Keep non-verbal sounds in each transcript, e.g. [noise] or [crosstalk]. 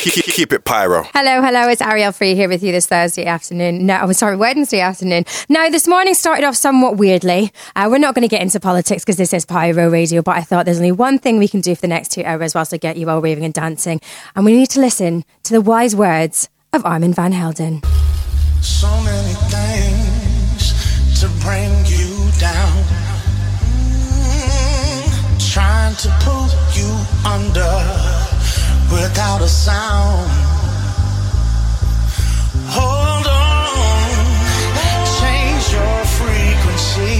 Keep it pyro. Hello, hello. It's Ariel Free here with you this Thursday afternoon. No, I'm sorry, Wednesday afternoon. Now, this morning started off somewhat weirdly. Uh, we're not going to get into politics because this is Pyro Radio, but I thought there's only one thing we can do for the next two hours whilst I get you all raving and dancing. And we need to listen to the wise words of Armand Van Helden. So many things to bring you down. Mm, trying to pull you under without a sound. Hold on, change your frequency.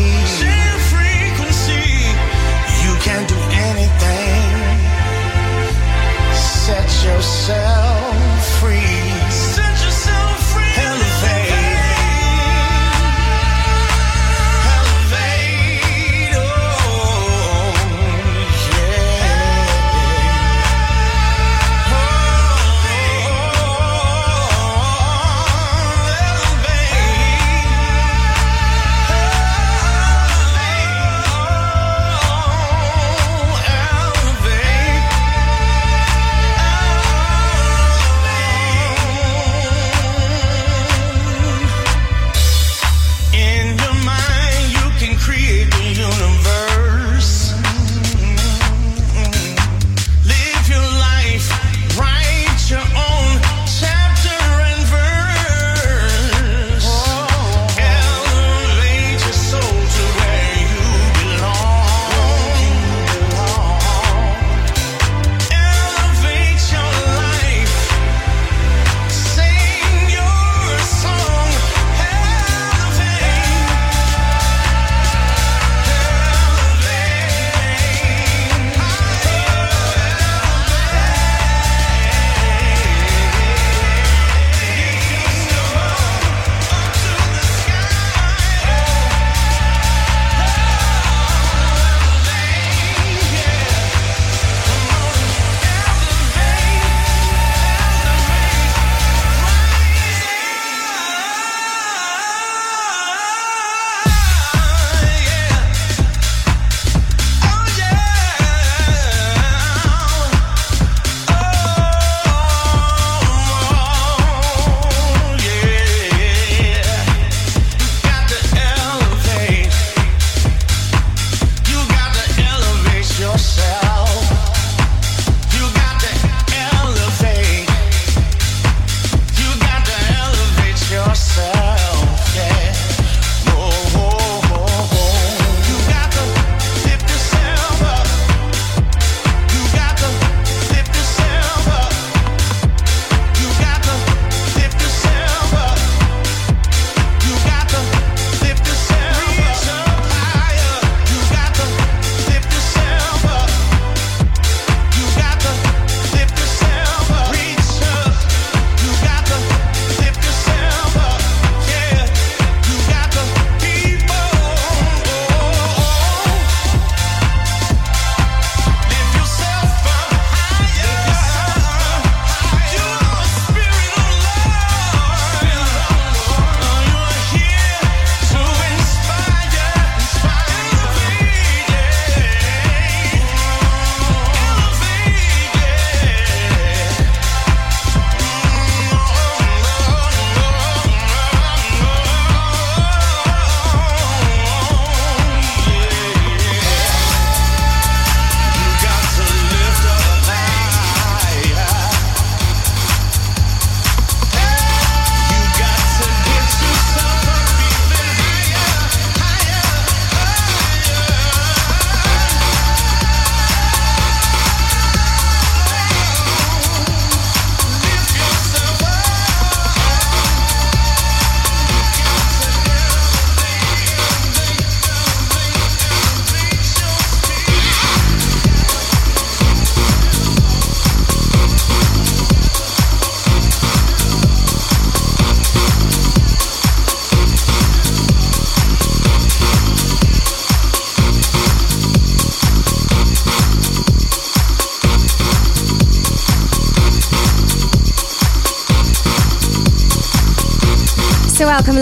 frequency. You can do anything. Set yourself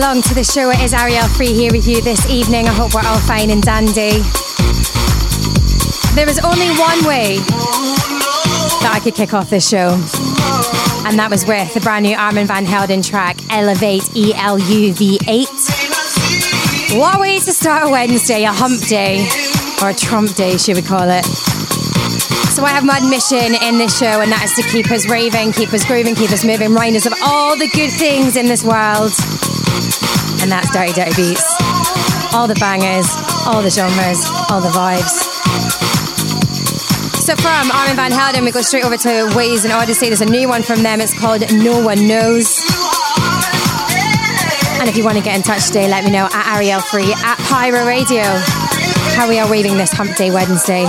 along to the show. It is Ariel Free here with you this evening. I hope we're all fine and dandy. There is only one way that I could kick off this show. And that was with the brand new Armand Van Helden track, Elevate E L U V 8. What way to start a Wednesday, a hump day, or a Trump day, should we call it. So I have my mission in this show, and that is to keep us raving, keep us grooving, keep us moving, remind us of all the good things in this world. And that's Dirty Dirty Beats. All the bangers, all the genres, all the vibes. So from Armand Van Helden, we go straight over to Waze and Odyssey. There's a new one from them. It's called No One Knows. And if you want to get in touch today, let me know at Ariel Free at Pyro Radio. How we are waving this Hump Day Wednesday.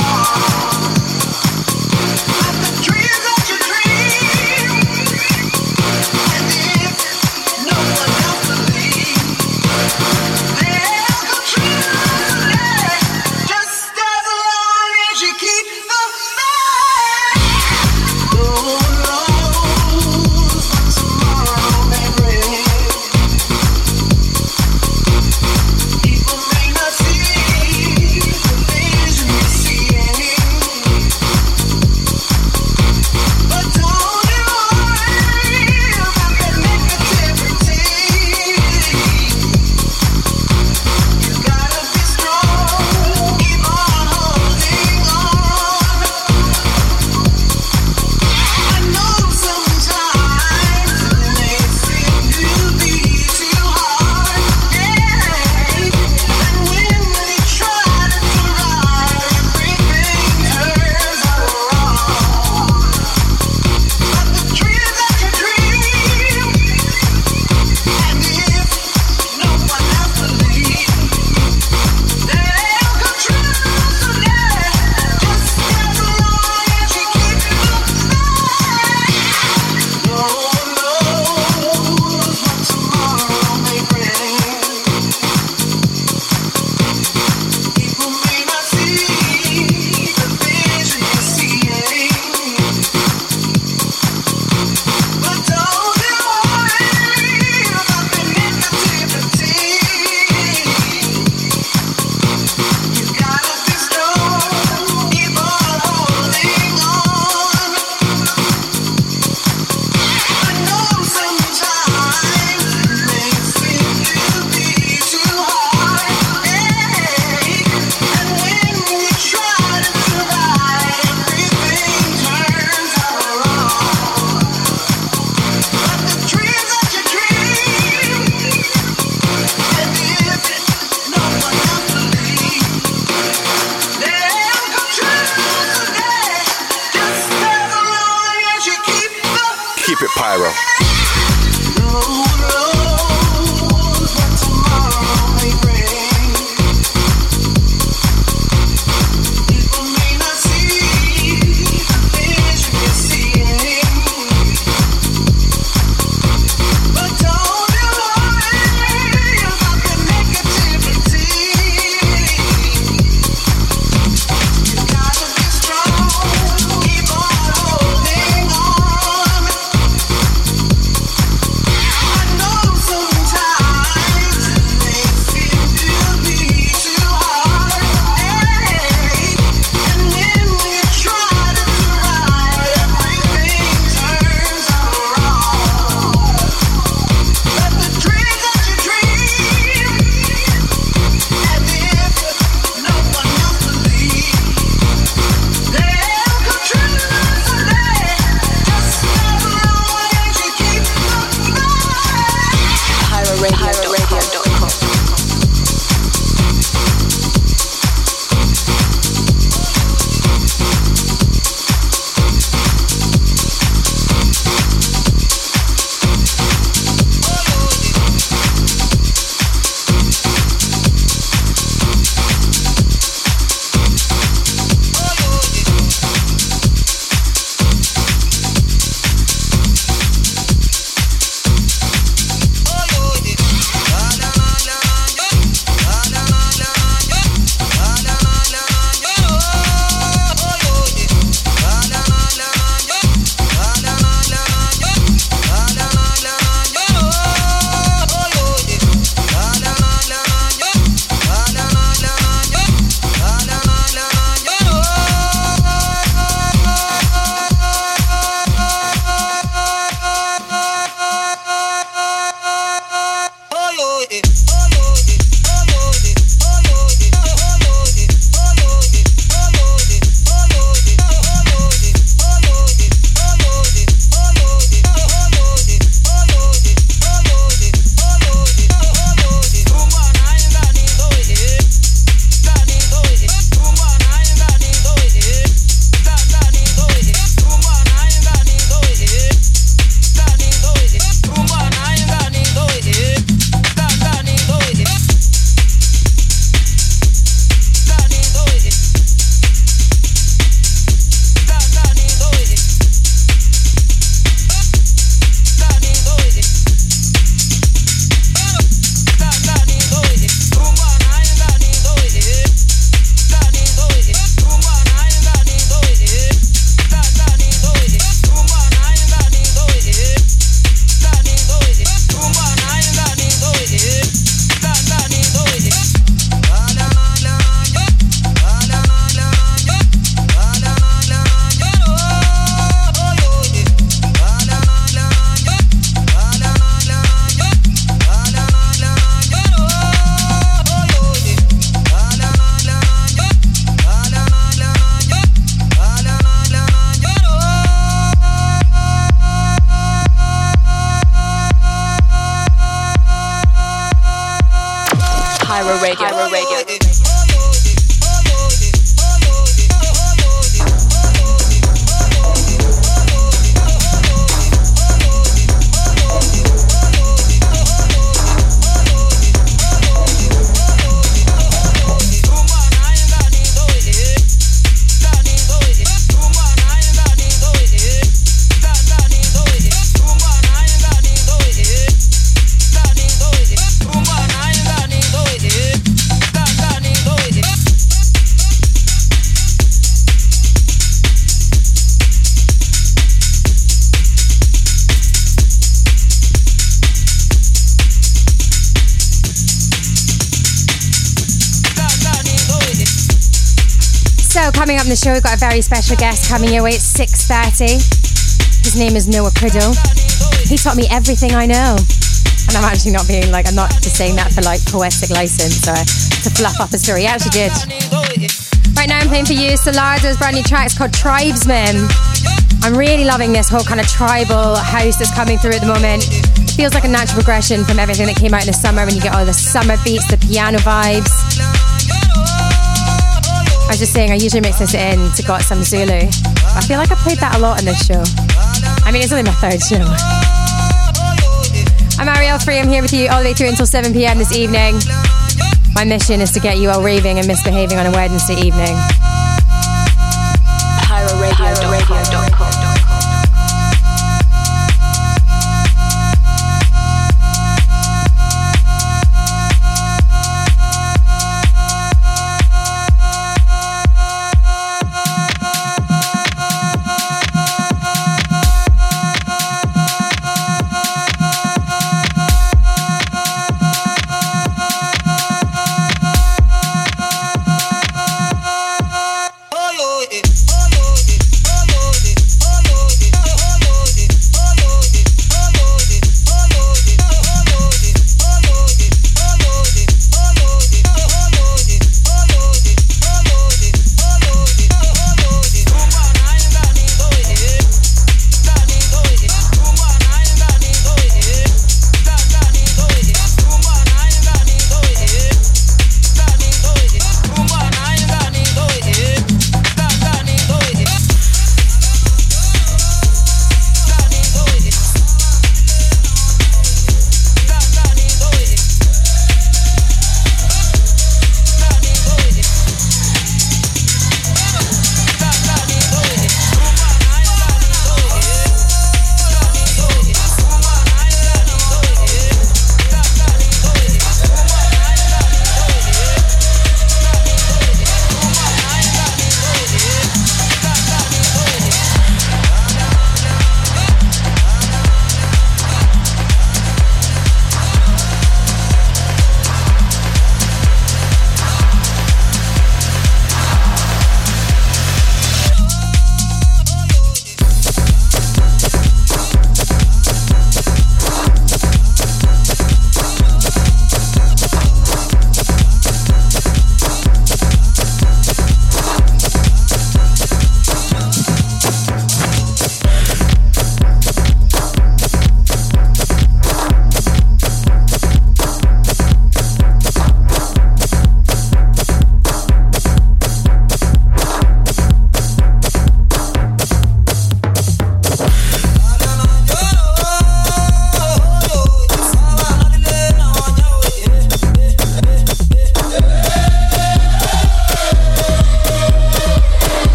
Show, we've got a very special guest coming your way at 6.30. His name is Noah Priddle. He taught me everything I know. And I'm actually not being like, I'm not just saying that for like poetic license or to fluff up a story. He actually did. Right now I'm playing for you Solardo's brand new track. It's called Tribesman. I'm really loving this whole kind of tribal house that's coming through at the moment. Feels like a natural progression from everything that came out in the summer when you get all the summer beats, the piano vibes. Was just saying, I usually mix this in to Got Some Zulu. I feel like I played that a lot in this show. I mean, it's only my third show. I'm Ariel Free. I'm here with you all the way through until 7 p.m. this evening. My mission is to get you all raving and misbehaving on a Wednesday evening. Pyro Radio. Oh, yo,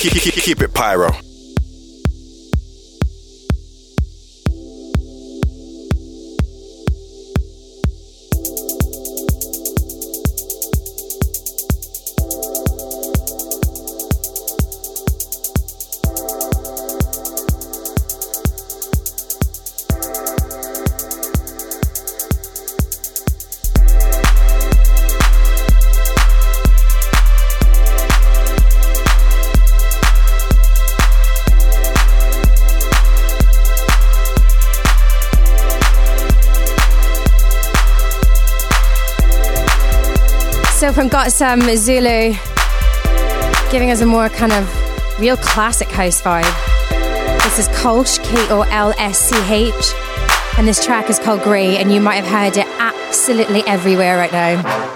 Keep, it pyro. Got Some Zulu, giving us a more kind of real classic house vibe. This is Kolsch, K O L S C H, and this track is called Grey, and you might have heard it absolutely everywhere right now.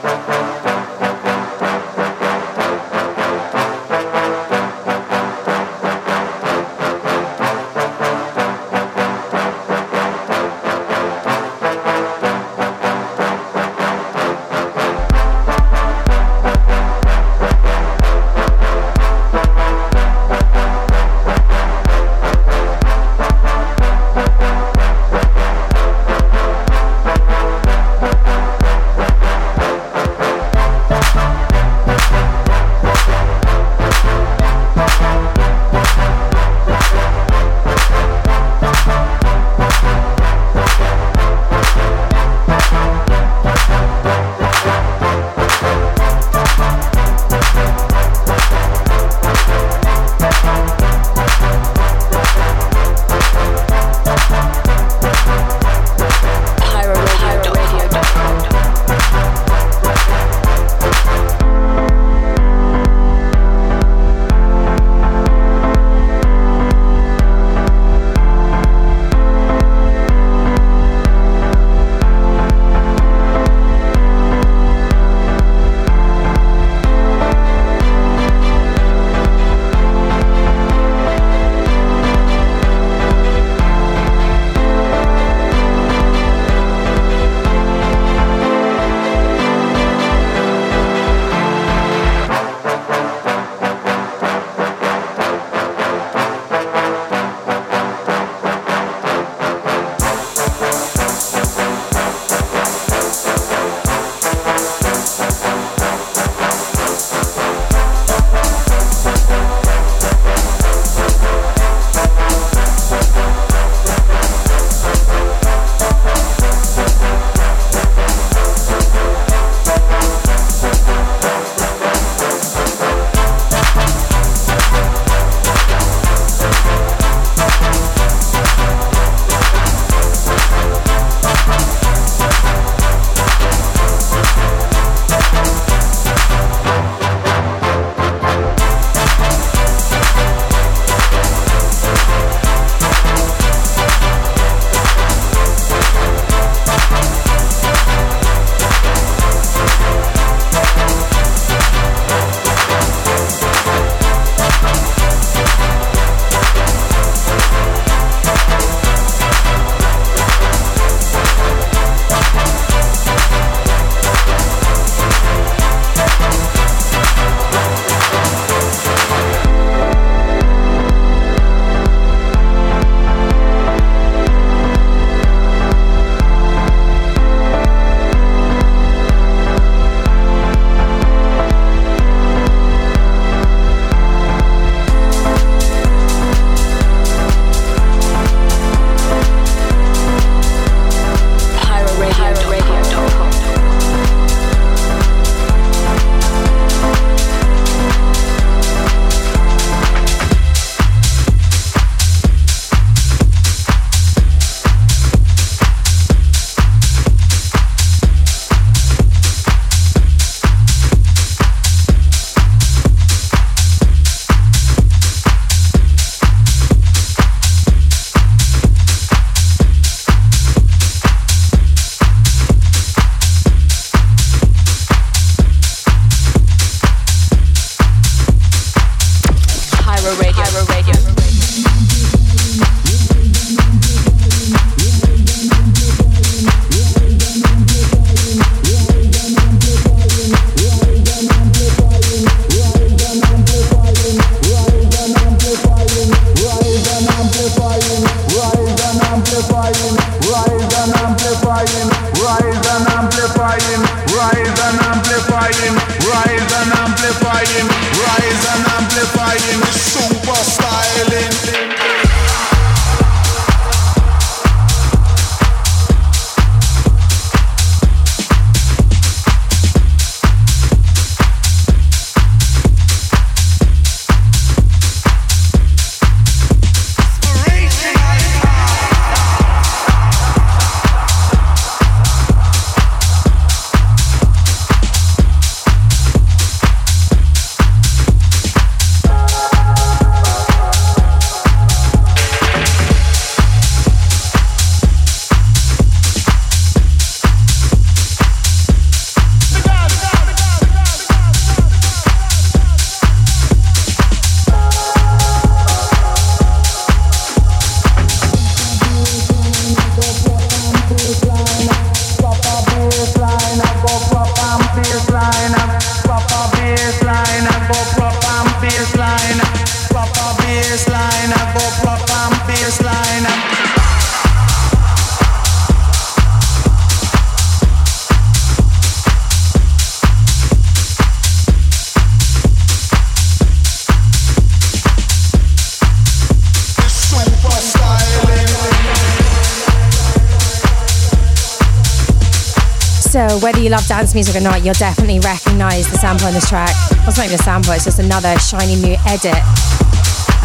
Music or not, you'll definitely recognize the sample in this track. Well, it's not even a sample, it's just another shiny new edit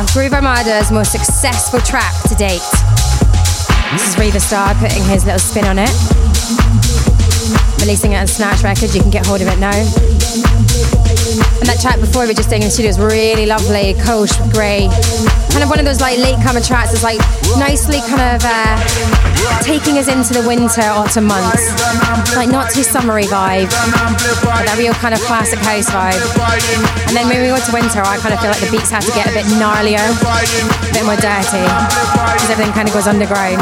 of Groove Armada's most successful track to date. This is Riva Starr putting his little spin on it. Releasing it on Snatch Records, you can get hold of it now. And that track before we were just doing in the studio was really lovely, Kolsch Grey. Kind of one of those like late comer tracks that's like nicely kind of uh, taking us into the winter, autumn months. Like not too summery vibe, but that real kind of classic house vibe. And then when we go to winter, I kind of feel like the beats have to get a bit gnarlier, a bit more dirty, because everything kind of goes underground.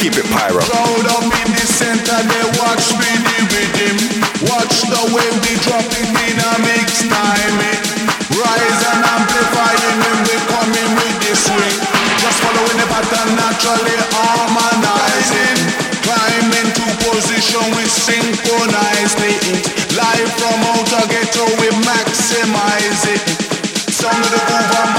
Keep it pyro. Crowd up in the center, they watch the rhythm. Watch the way we drop it in a mix time. Rise and amplifying when we coming with the Just following the pattern, naturally harmonizing. Climb into position, we synchronize it. Live from outer ghetto, we maximize it. Sound of the groove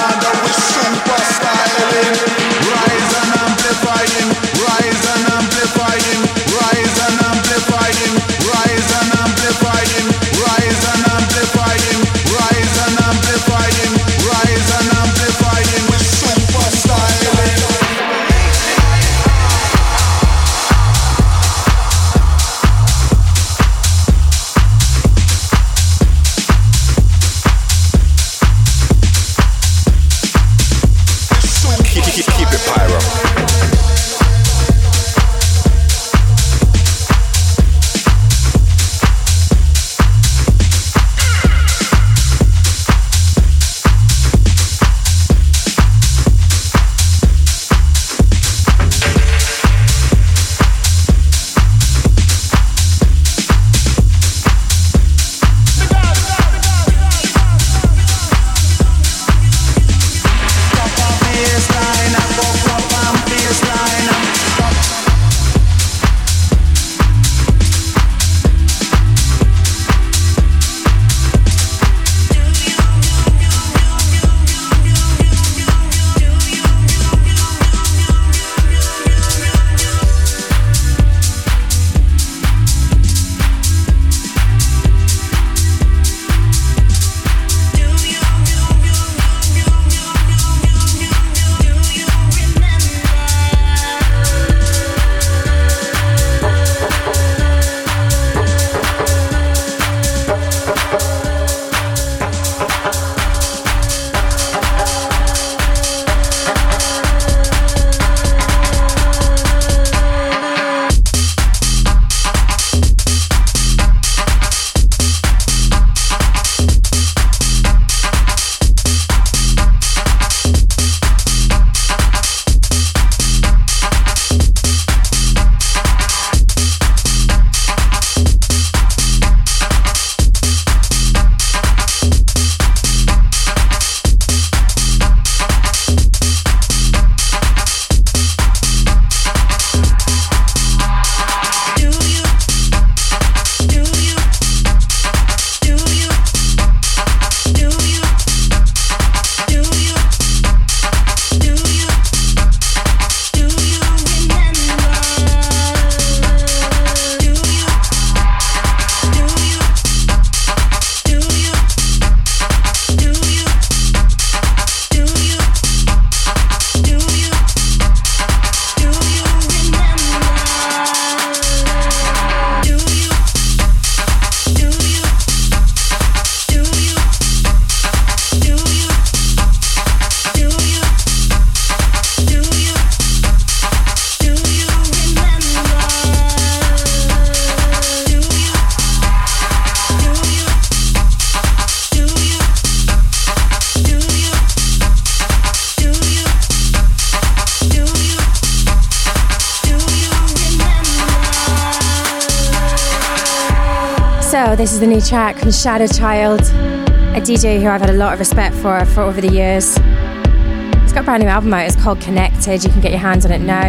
The new track from Shadow Child, a DJ who I've had a lot of respect for for over the years. He's got a brand new album out. It's called Connected. You can get your hands on it now.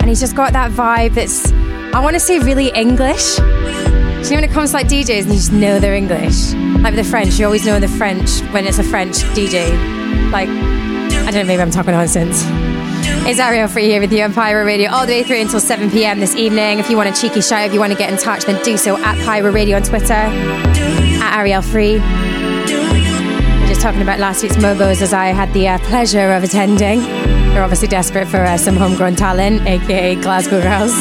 And he's just got that vibe that's, I want to say, really English. So you know when it comes to like DJs and you just know they're English. Like the French, you always know the French when it's a French DJ. Like, I don't know, maybe I'm talking nonsense. Ariel Free here with you on Pyro Radio all the way through until 7 p.m. this evening. If you want a cheeky shout, if you want to get in touch, then do so at Pyro Radio on Twitter, at Ariel Free. Just talking about last week's Mobos as I had the uh, pleasure of attending. They're obviously desperate for uh, some homegrown talent, aka Glasgow Girls.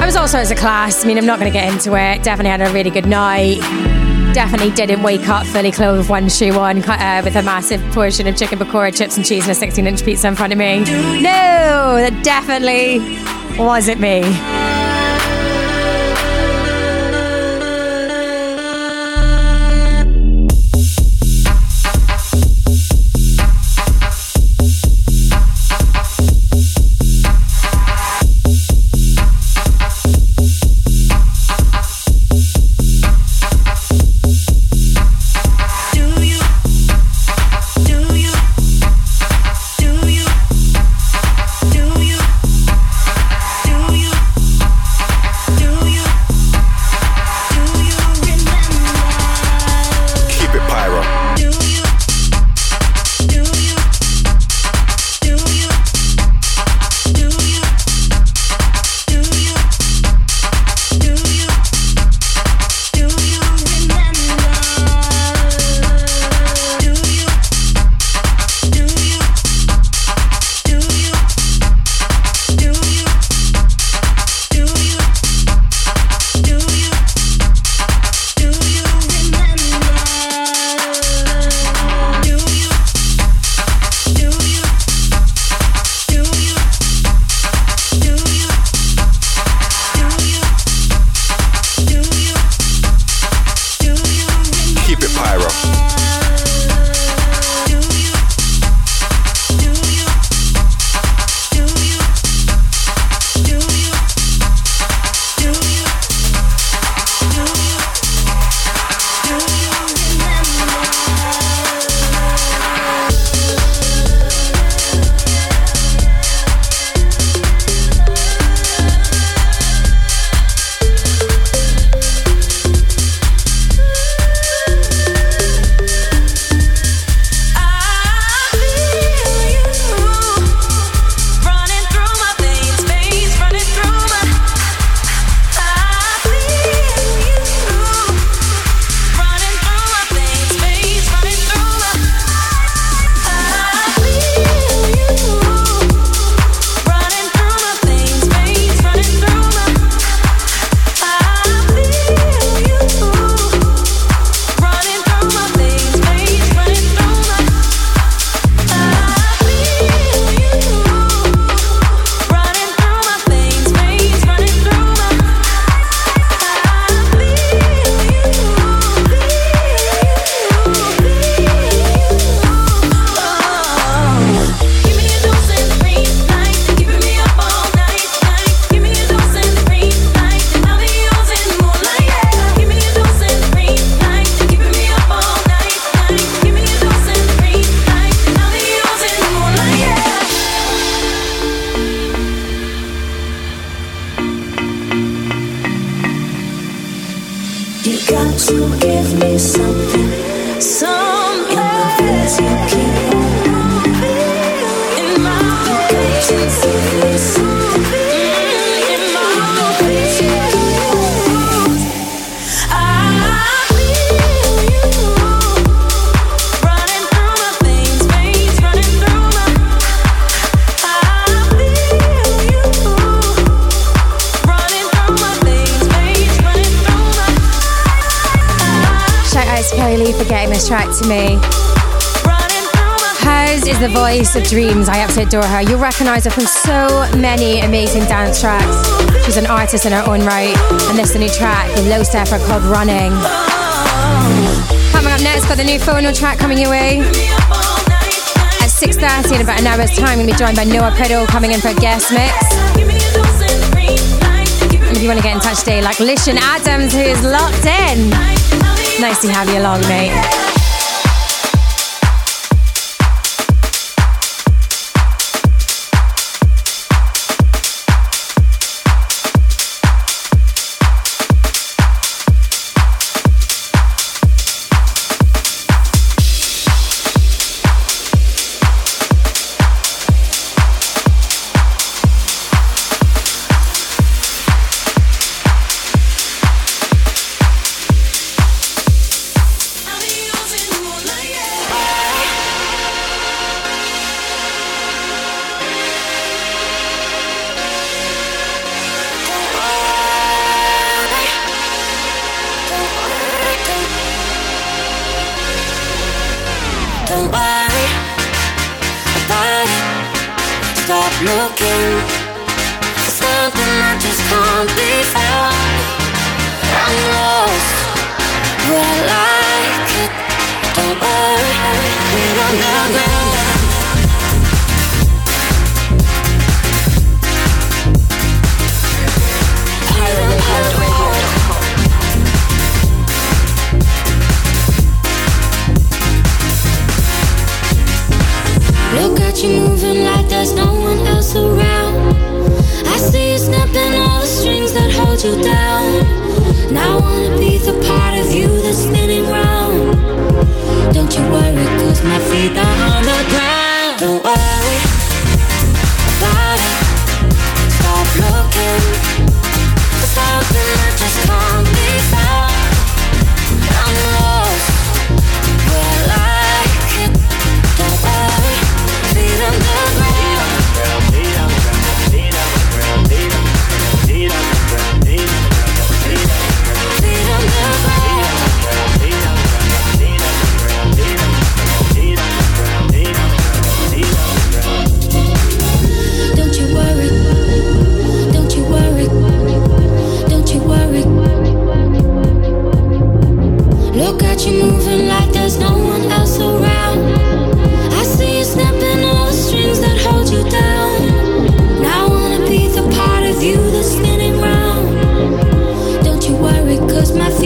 I was also as a class. I mean, I'm not going to get into it. Definitely had a really good night. Definitely didn't wake up fully clothed with one shoe on, uh, with a massive portion of chicken pakora, chips and cheese, and a 16 inch pizza in front of me. No, that definitely wasn't me. Voice of dreams. I absolutely adore her. You'll recognize her from so many amazing dance tracks. She's an artist in her own right, and this is a new track with Low Steppa called Running. Coming up next, got the new phono track coming your way. At 6.30 in about an hour's time, we'll be joined by Noah Priddle coming in for a guest mix. And if you want to get in touch today, like Lishan Adams, who is locked in. Nice to have you along, mate.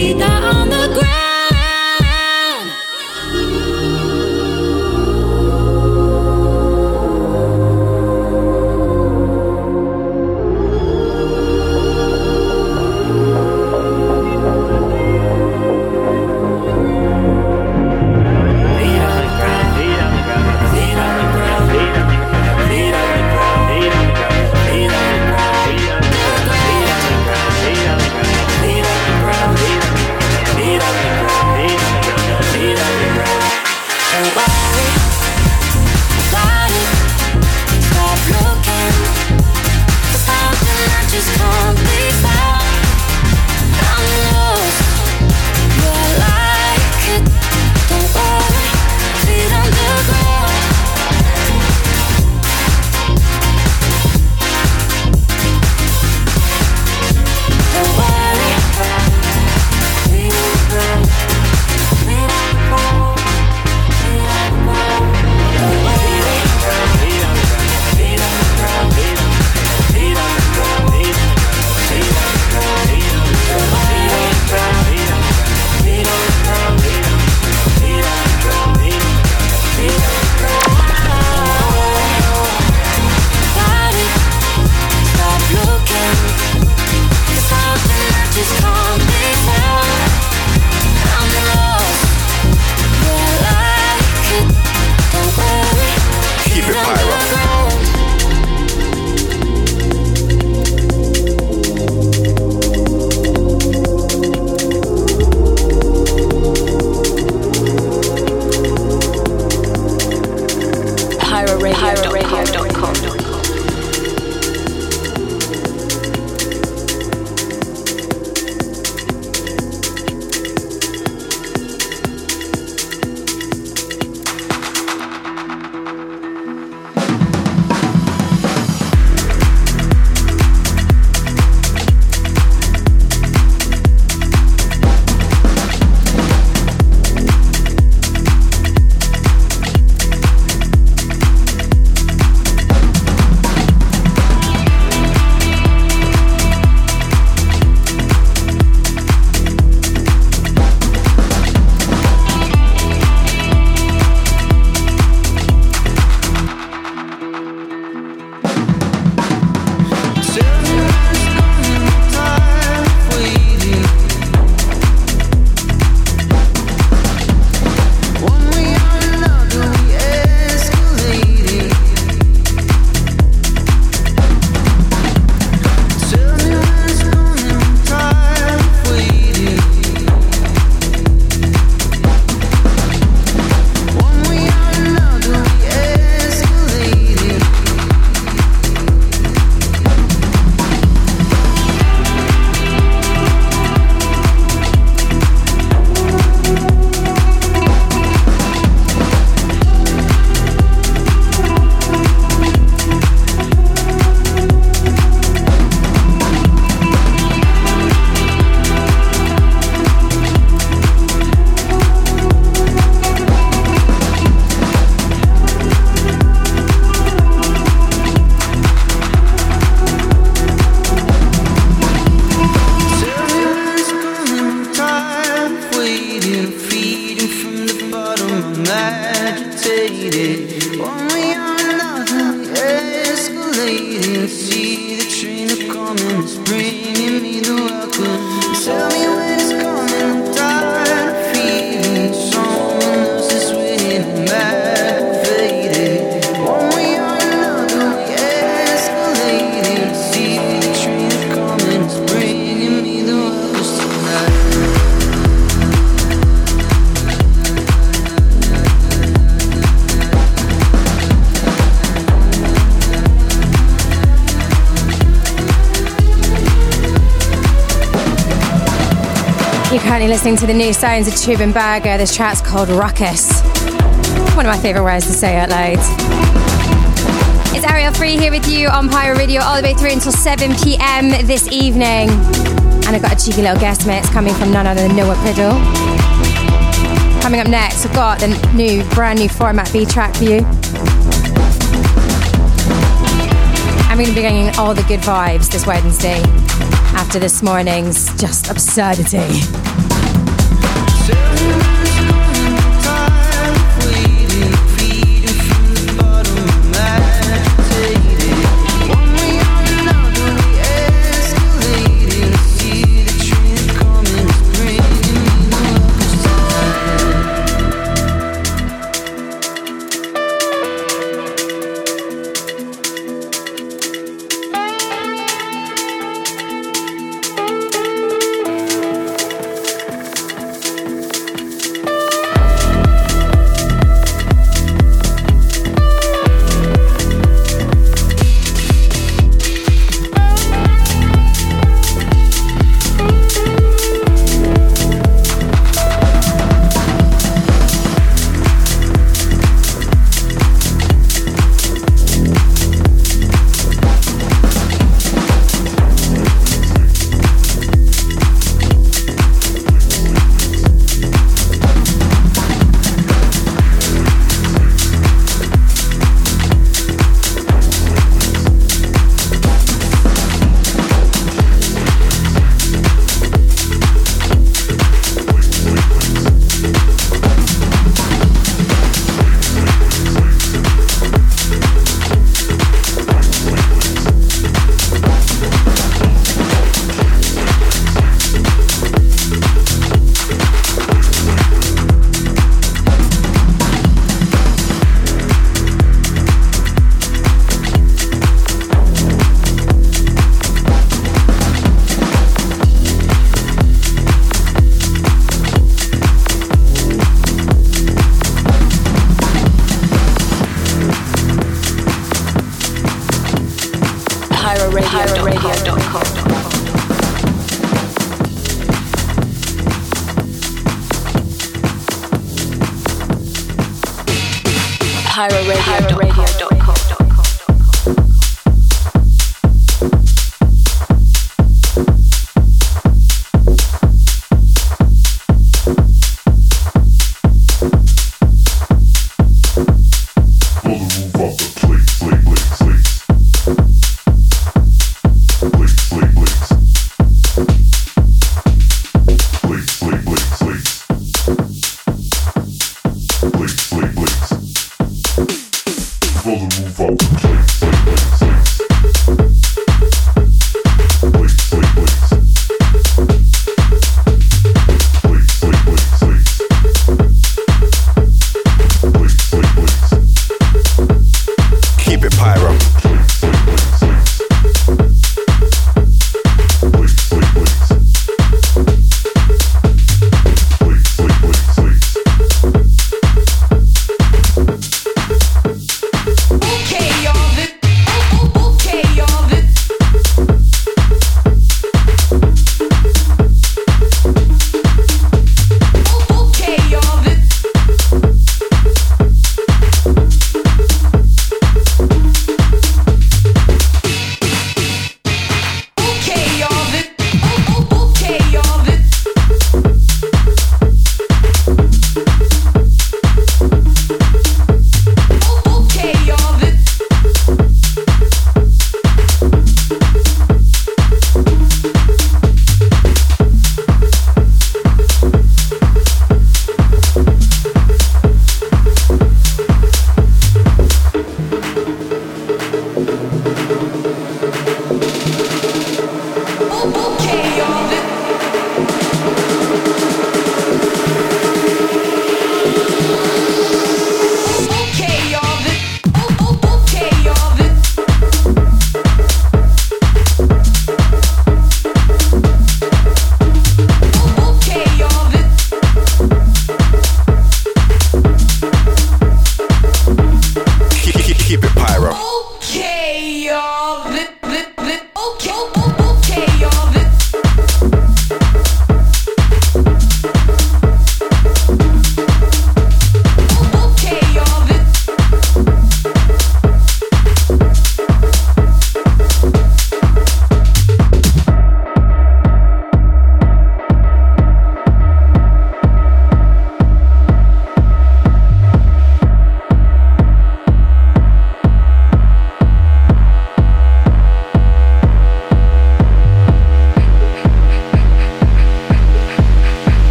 necesitas. Currently listening to the new sounds of Tube and Berger. This track's called Ruckus. One of my favourite words to say out loud. It's Ariel Free here with you on Pyro Radio all the way through until 7 pm this evening. And I've got a cheeky little guest mix coming from none other than Noah Priddle. Coming up next, I've got the new, brand new Format B track for you. I'm going to be bringing all the good vibes this Wednesday after this morning's just absurdity.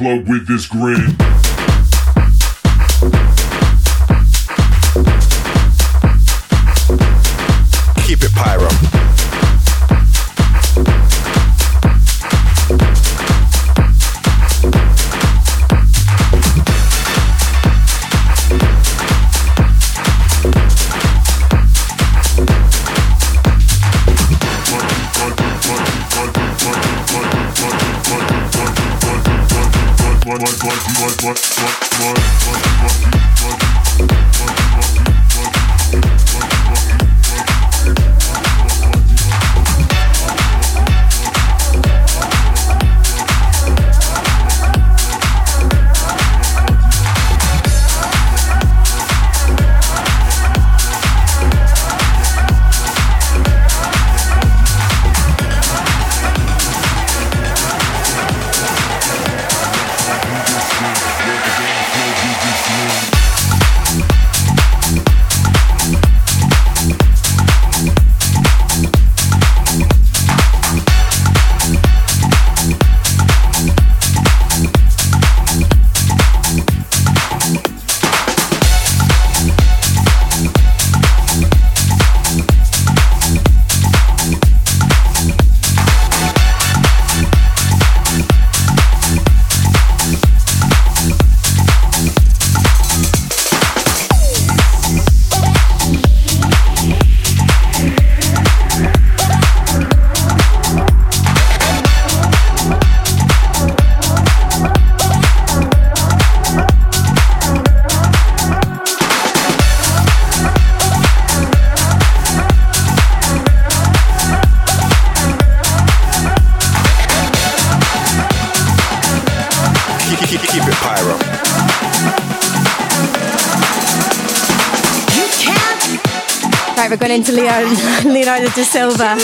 Club with this grin. Da Silva.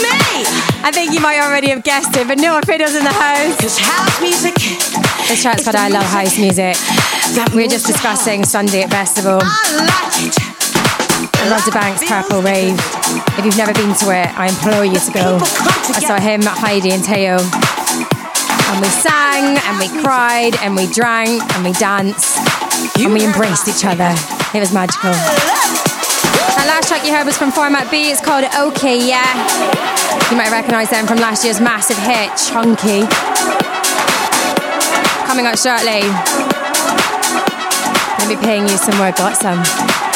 I think you might already have guessed it, but Noah Priddle's in the house. House music. This track's called I Love House Music. We were just discussing Sunday at Festival. I like it. I love the Banks Purple Rave. If you've never been to it, I implore you to go. I saw him, Heidi, and Teo. And we sang, and we cried, and we drank, and we danced, and we embraced each other. It was magical. Last track you heard was from Format B. It's called Okay Yeah. You might recognize them from last year's massive hit, Chunky. Coming up shortly. Let me paying you some more, got some.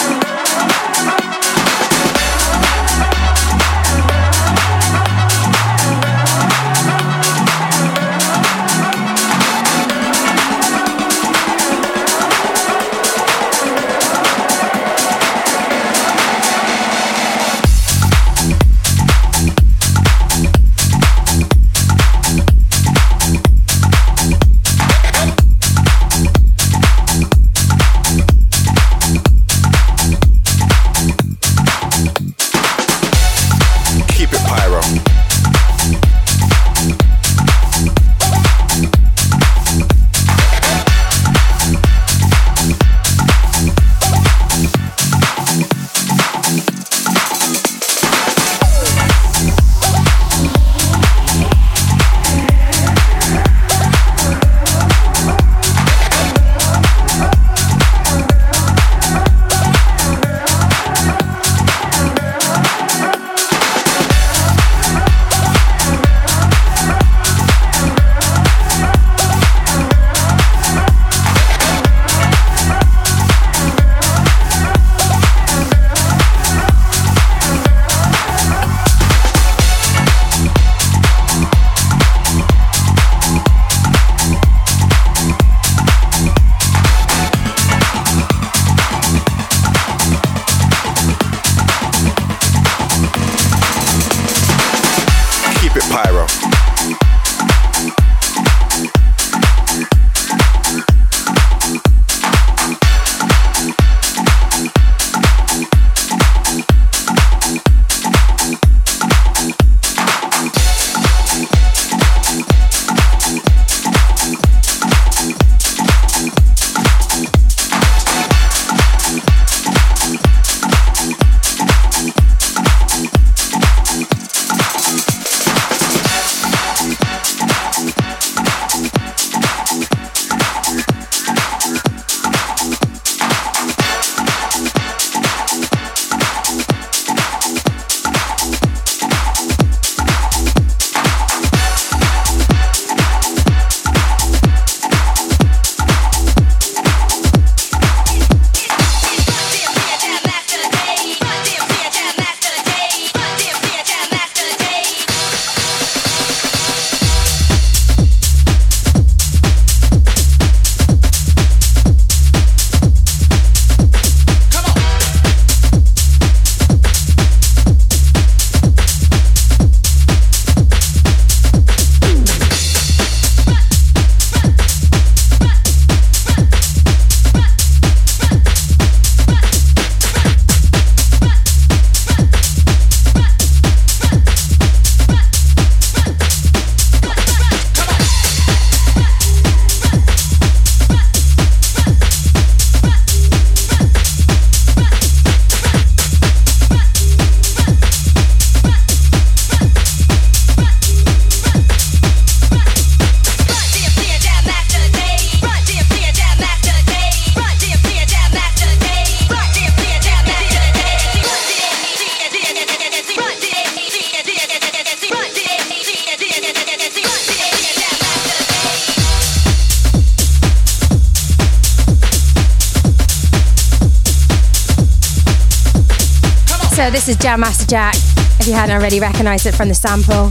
This is Jam Master Jack. If you hadn't already recognized it from the sample,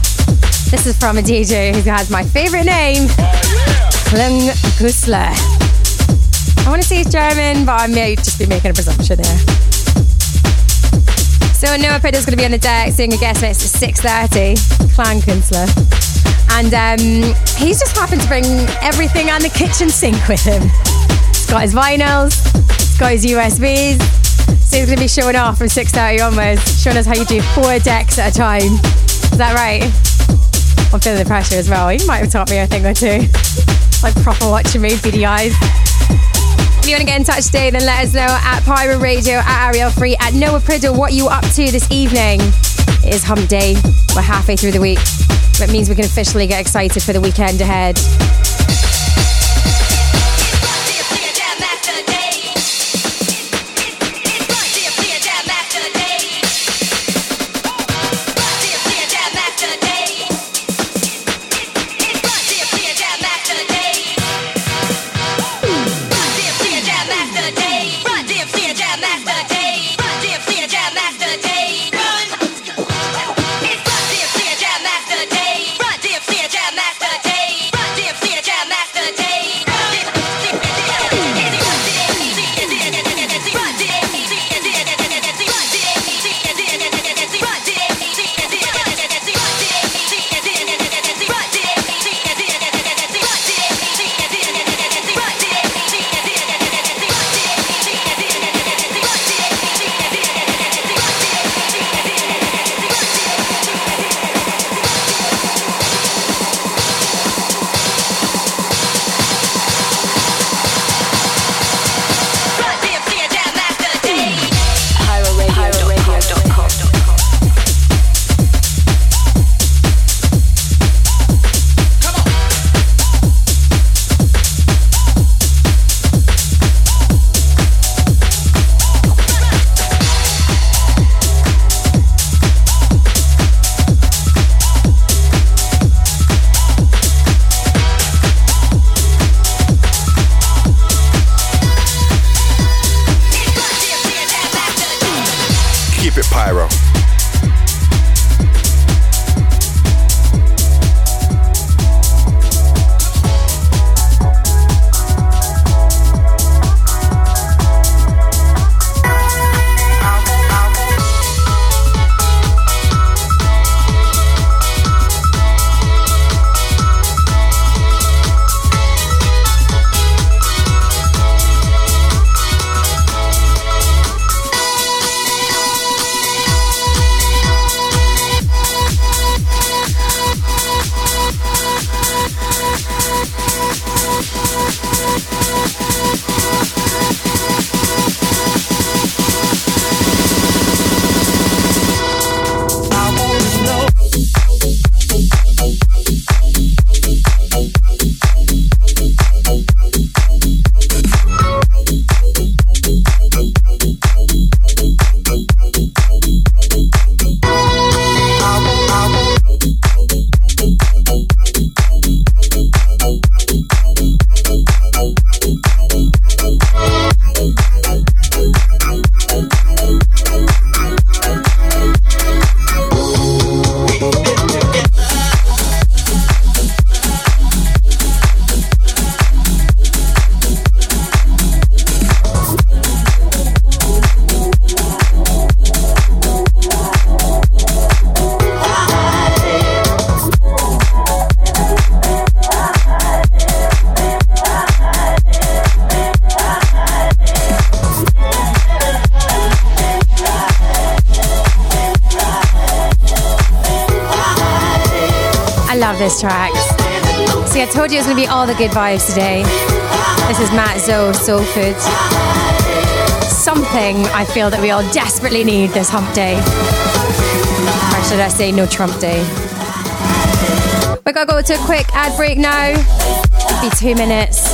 this is from a DJ who has my favorite name, Klung Gusler. I want to say it's German, but I may just be making a presumption there. So Noah is going to be on the deck doing a guest mix at 6.30, Klangkuenstler. And um, he's just happened to bring everything and the kitchen sink with him. He's got his vinyls, he's got his USBs. So going to be showing off from 6.30 onwards, showing us how you do four decks at a time. Is that right? I'm feeling the pressure as well. You might have taught me a thing or two. Like proper watching me, beady eyes. If you want to get in touch today, then let us know at Pyro Radio, at Ariel Free, at Noah Priddle what you up to this evening. It is hump day. We're halfway through the week. That means we can officially get excited for the weekend ahead. Good vibes today. This is Matt Zoe Soul Food. Something I feel that we all desperately need this hump day. Or should I say, no Trump day? We're to go to a quick ad break now. It'll Be two minutes.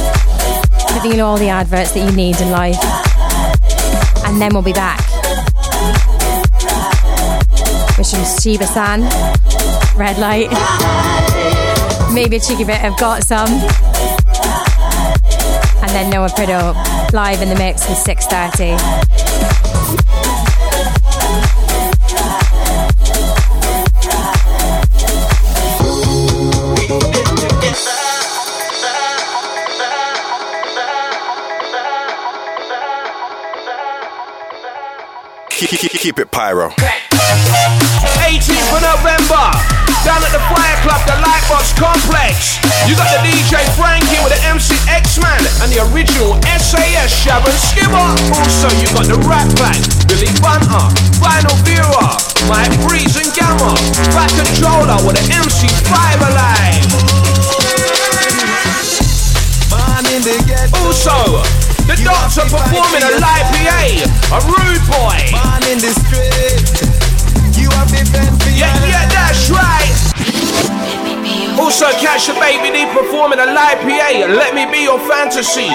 Giving you all the adverts that you need in life. And then we'll be back. With some Shiba San, Red Light. Maybe a cheeky bit of Got Some. And then Noah Priddle live in the mix at 6.30. keep it pyro. 18th of November, down at the Fire Club, the Lightbox Complex. You got the DJ Frankie with the MC X-Man and the original SAS Sharon Skimmer. Also, you got the Rat Pack, Billy Bunter, Vinyl Vera, Mike Breeze and Gamma, Fat Controller with the MC Five Alive. Also, the Doctor performing a live PA, a rude boy. Also, catch a Baby D performing a live PA. Let me be your fantasy.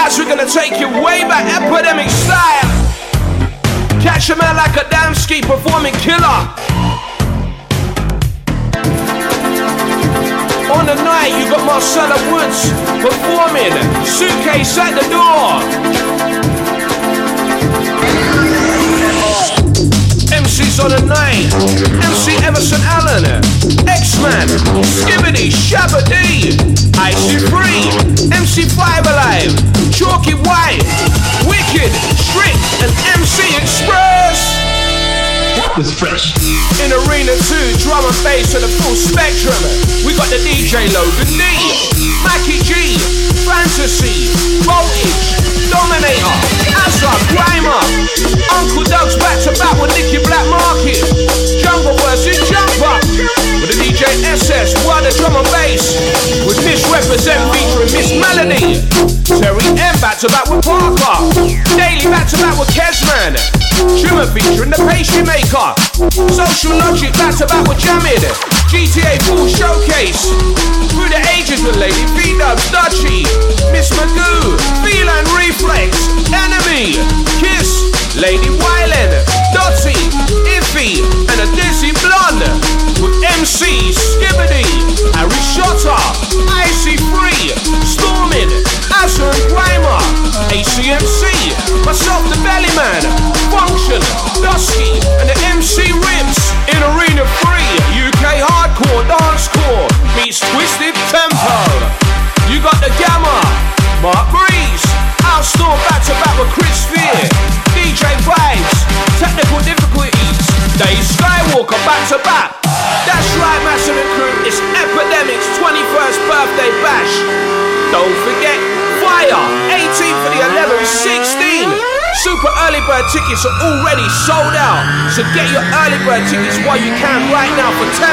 As we're gonna take you way back, epidemic style. Catch a man like Adamski performing killer. On the night, you got Marcella Woods performing Suitcase at the Door. On the night. MC Everson Allen, X-Man, Skibadee, Shabba D, IC3, MC Five Alive, Chalky White, Wicked, Strict, and MC Express. Was fresh. In Arena 2, drum and bass to the full spectrum. We got the DJ Logan D, Macky Gee, Fantasy, Voltage, Dominator, Azza, Grimer, Uncle Dugs back to back with Nicky Black Market, Jungle versus Jumper, with the DJ SS, what the drum and bass, with Miss Represent featuring Miss Melody, Terry M back to back with Parker, Daily back to back with Kesman, Trimmer featuring the pastry maker. Social Logic back to back with Jamid. GTA Full Showcase. Through the ages with Lady V Dubs, Dutchy, Miss Magoo, Feline Reflex, Enemy, Kiss, Lady Wyland, Dotty, Iffy, and a Dizzy Blonde. With MC Skibadee, Harry Shotta, Icy Free, Stormin, Azza and Grimer, ACMC, myself the Bellyman, Function, Dusky, and the MC Rips in Arena 3, UK Hardcore Dancecore meets Twisted Tempo. You got the Gamma, Mark Breeze, Outstorm back to back with Chris Fear, DJ Vibes, Technical Difficulties, Dave Skywalker back to back. That's right, Massive Crew, it's Epidemic's 21st birthday bash. Don't forget, Fire, 18 for the 11, 16. Super early bird tickets are already sold out. So get your early bird tickets while you can right now for £10.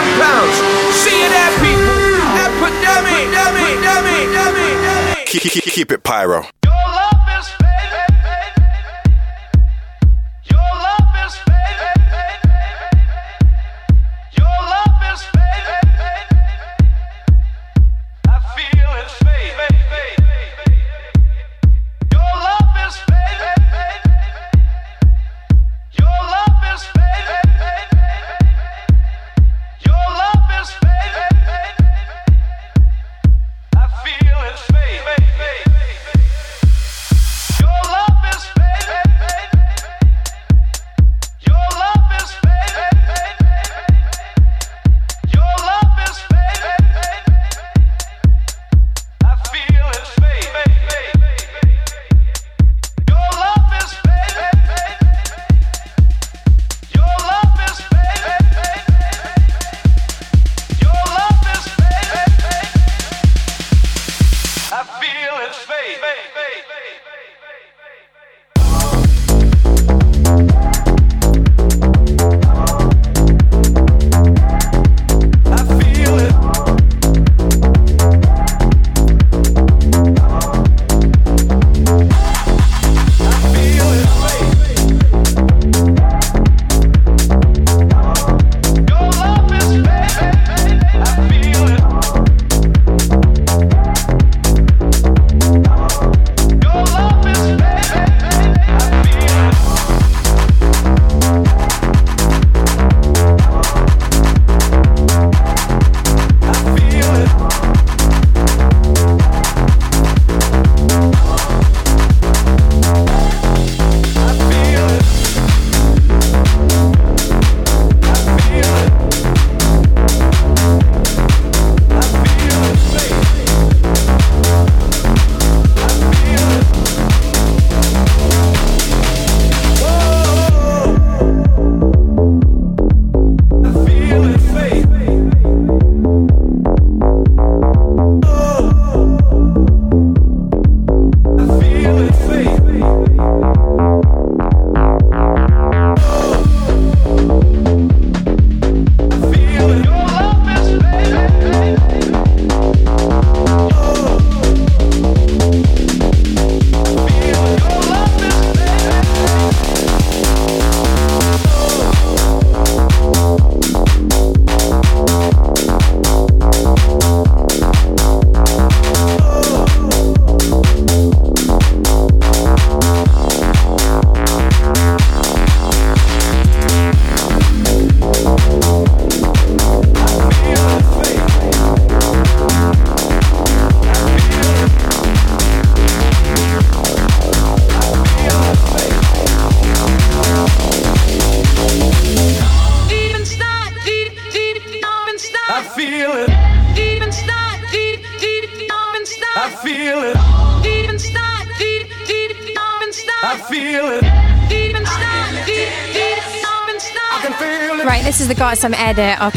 See you there, people. Epidemic, epidemic. Keep, keep, keep it pyro.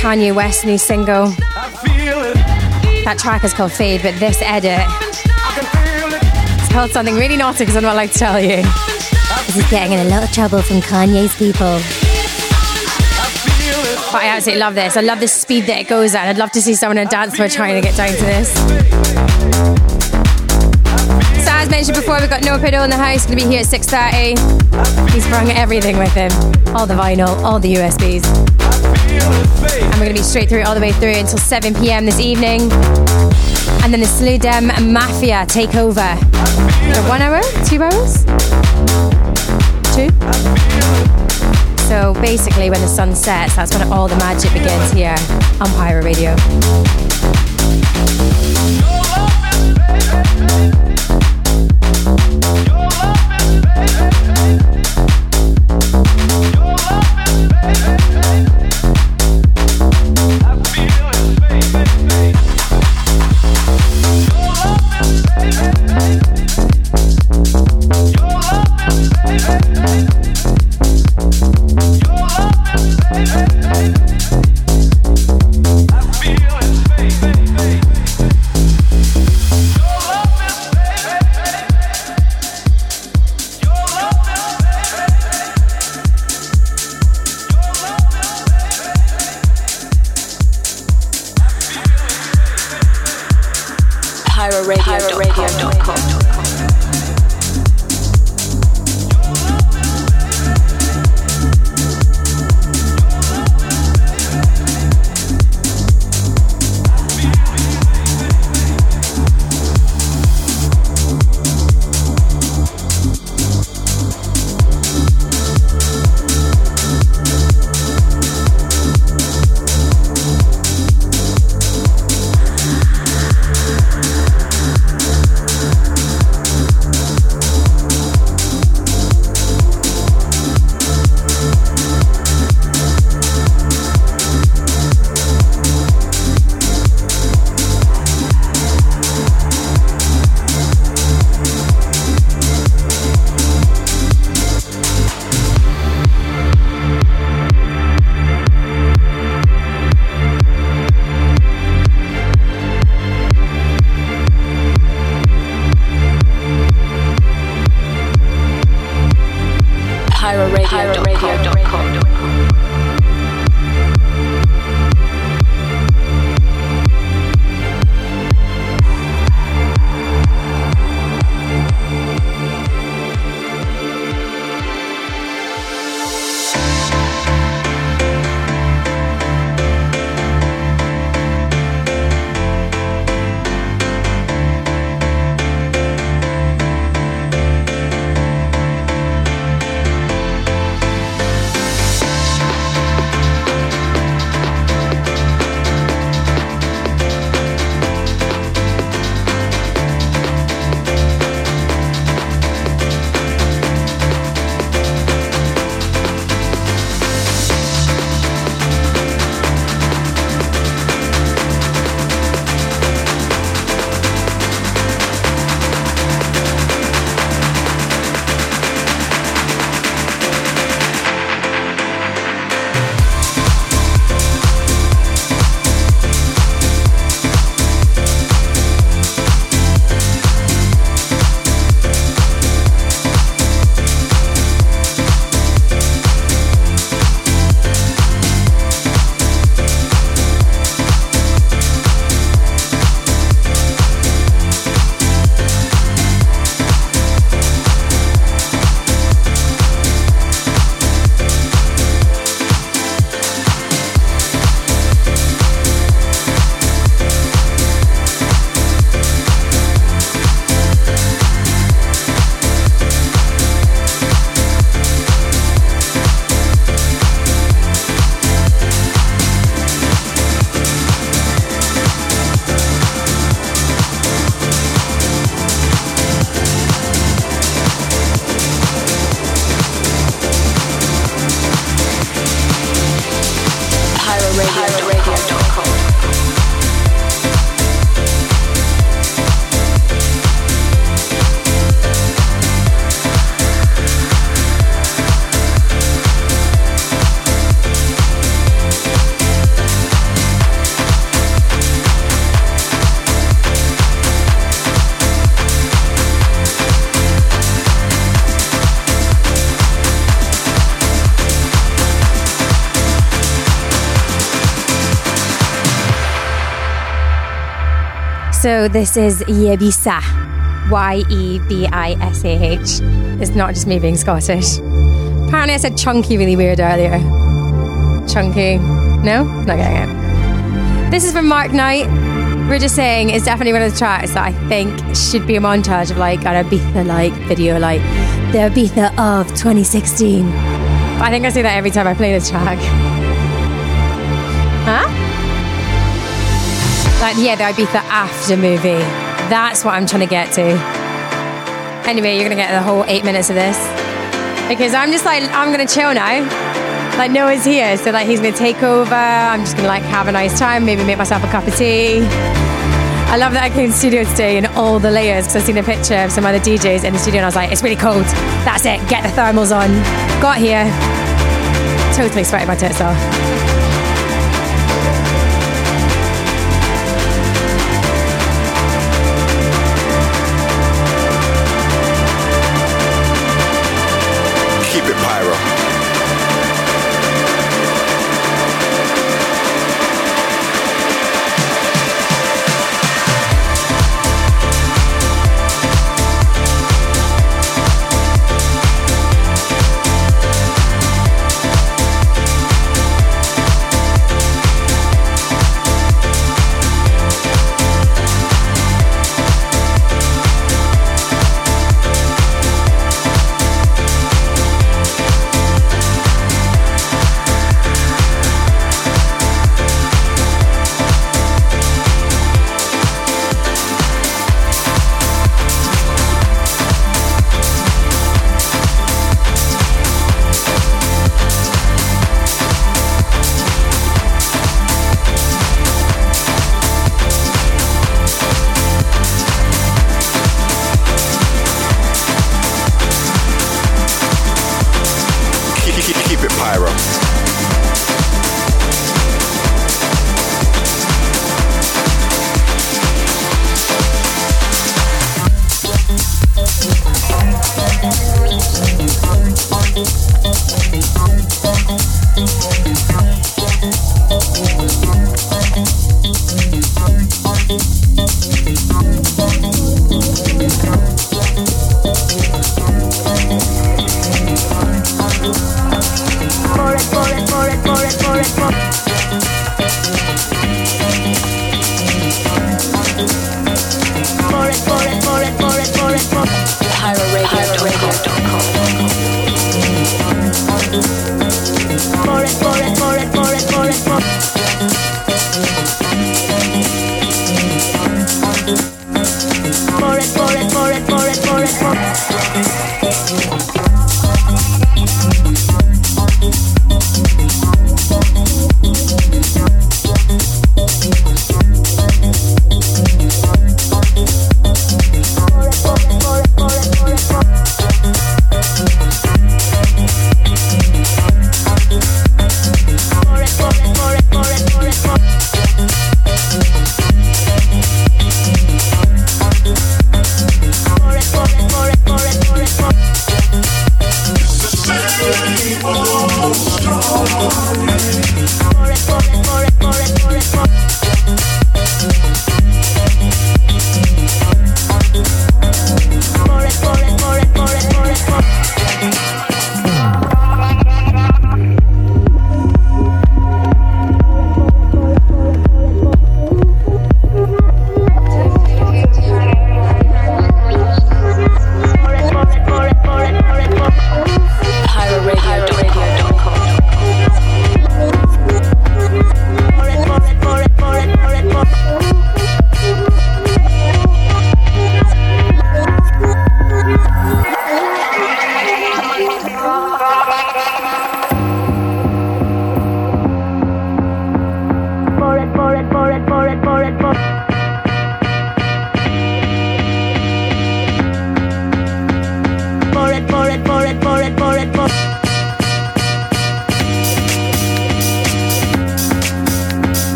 Kanye West's new single. That track is called Fade, but this edit. It's called something really naughty because I'm not allowed to tell you. This is getting in a lot of trouble from Kanye's people. But I absolutely love this. I love the speed that it goes at. I'd love to see someone on a dance floor trying to get down to this. So as mentioned before, we've got Noah Priddle in the house. Going to be here at 6.30. He's brought everything with him. All the vinyl, all the USBs. And we're going to be straight through all the way through until 7 p.m. this evening. And then the Slew Dem Mafia take over. One hour? Two hours? Two? So basically, when the sun sets, that's when all the magic begins here on Pyro Radio. PyroRadio.com. So this is Yebisa. Y E B I S A H. It's not just me being Scottish. Apparently, I said chunky really weird earlier. Chunky. No? Not getting it. This is from Mark Knight. We're just saying it's definitely one of the tracks that I think should be a montage of like an Ibiza like video, like the Ibiza of 2016. But I think I say that every time I play this track. Like, yeah, the Ibiza after movie. That's what I'm trying to get to. Anyway, you're gonna get the whole eight minutes of this because I'm just like I'm gonna chill now. Like Noah's here, so like he's gonna take over. I'm just gonna like have a nice time, maybe make myself a cup of tea. I love that I came to the studio today in all the layers because I've seen a picture of some other DJs in the studio and I was like, it's really cold. That's it. Get the thermals on. Got here. Totally sweating my tits off.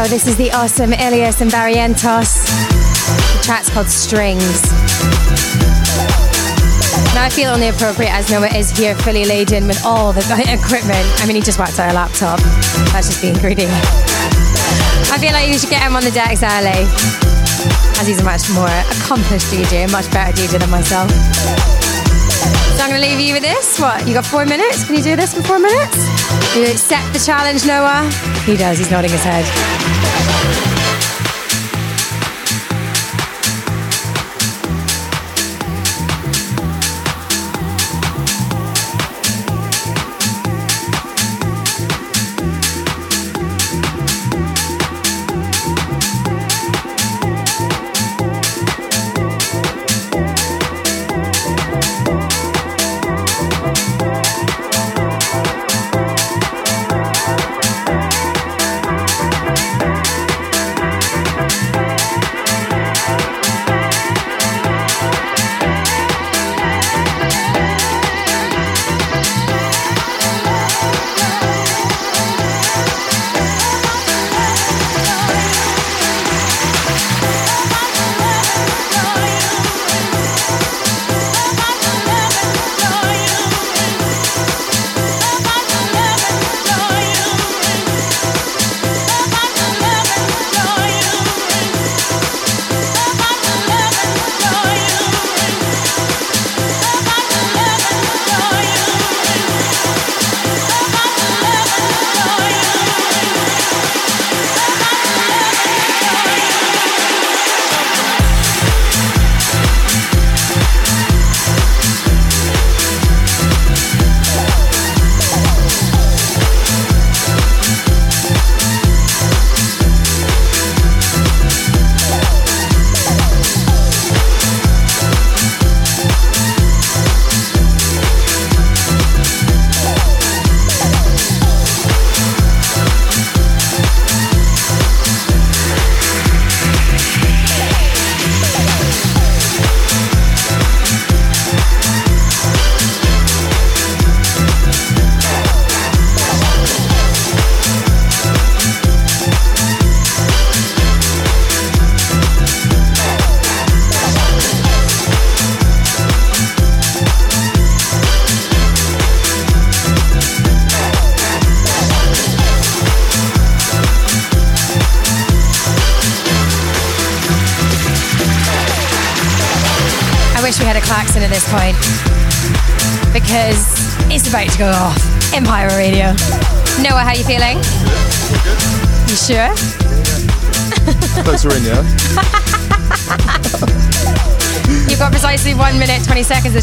So this is the awesome Illyus and Barrientos. The track's called Strings. Now I feel only appropriate as Noah is here fully laden with all the [laughs] equipment. I mean, he just whacked out a laptop. That's just being greedy. I feel like you should get him on the decks early, as he's a much more accomplished DJ, a much better DJ than myself. So I'm going to leave you with this. What? You got four minutes? Can you do this in four minutes? You accept the challenge, Noah? He does. He's nodding his head.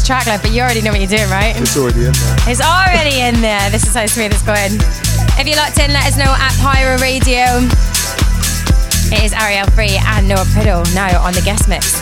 Track left, but you already know what you're doing, right? It's already in there. It's already in there. This is how smooth it's going. If you're locked in, let us know at Pyro Radio. It is Ariel Free and Noah Priddle now on the guest mix.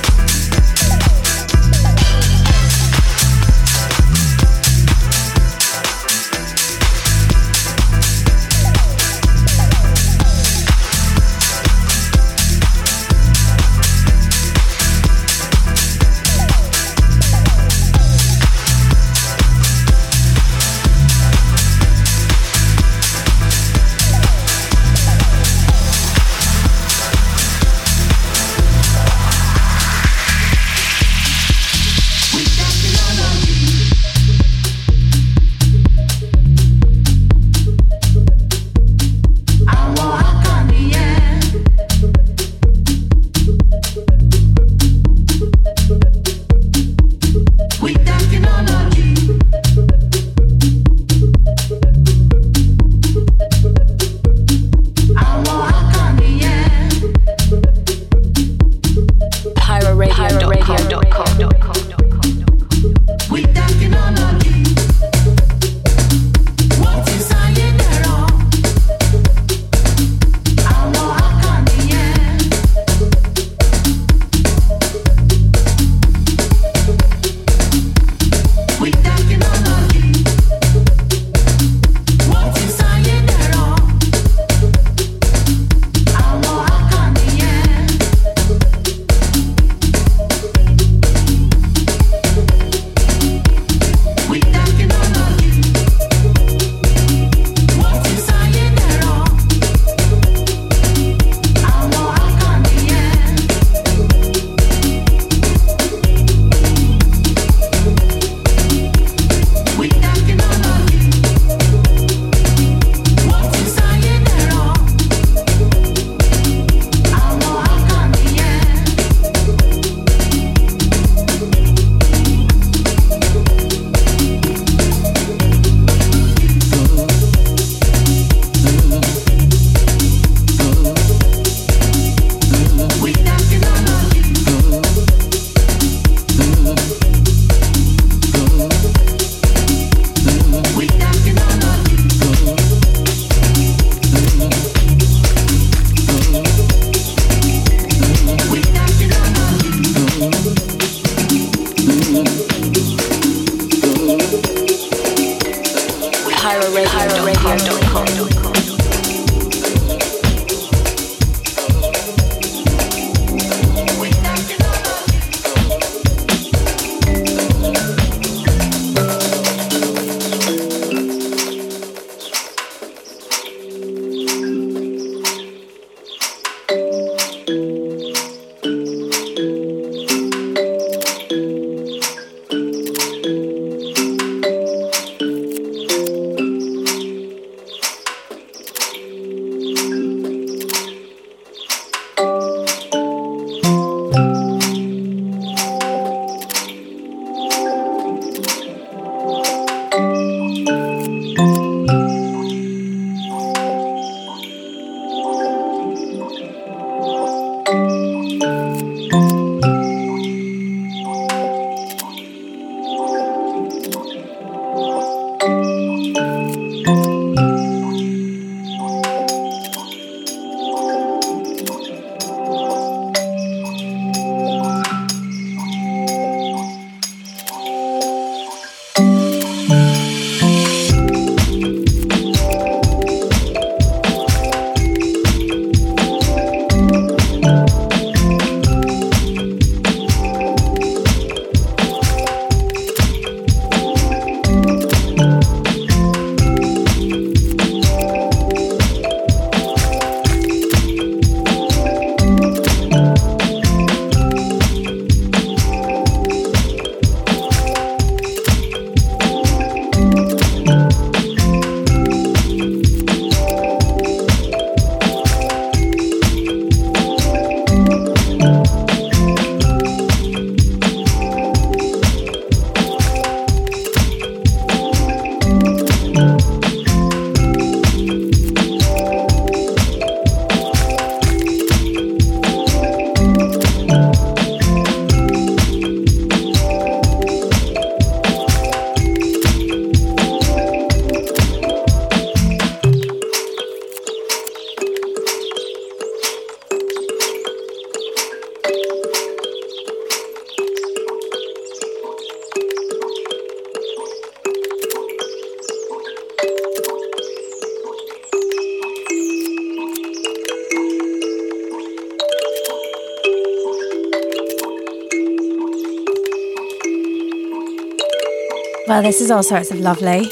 Well, this is all sorts of lovely.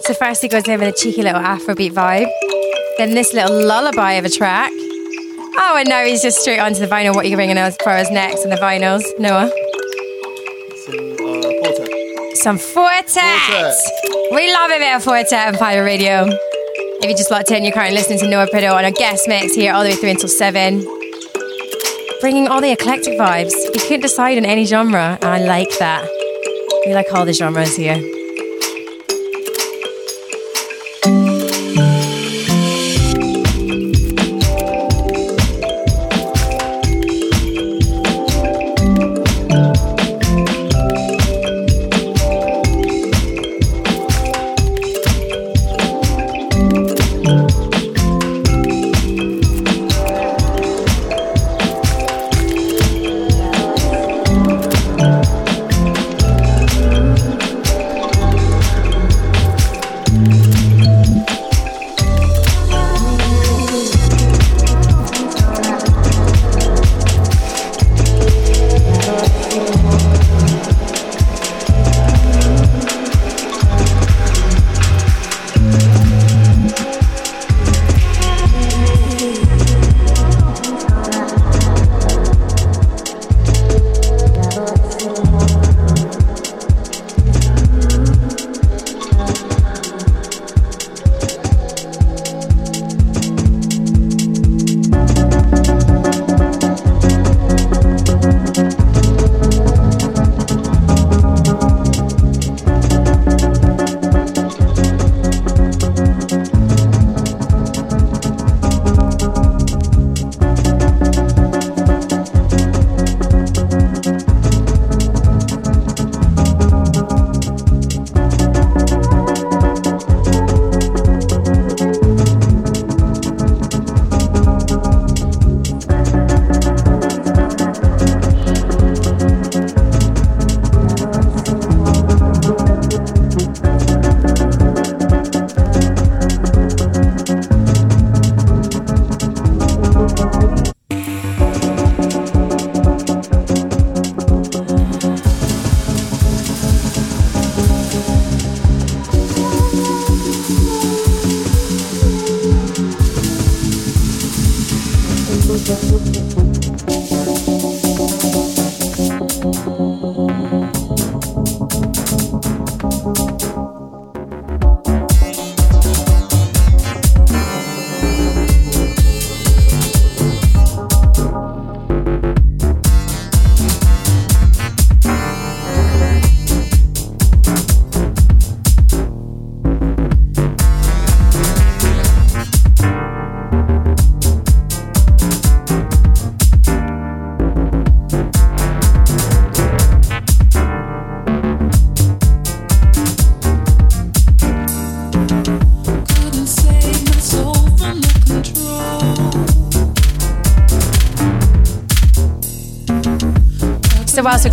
So first he goes in with a cheeky little Afrobeat vibe. Then this little lullaby of a track. Oh, and now he's just straight onto the vinyl. What are you bringing us for us next on the vinyls, Noah? Some uh, Some. Four Tet. Fortet. We love a bit of Four Tet on Pyro Radio. If you just locked in, you're currently listening to Noah Priddle on a guest mix here all the way through until 7. Bringing all the eclectic vibes. You couldn't decide on any genre, and I like that. We like all the genres here.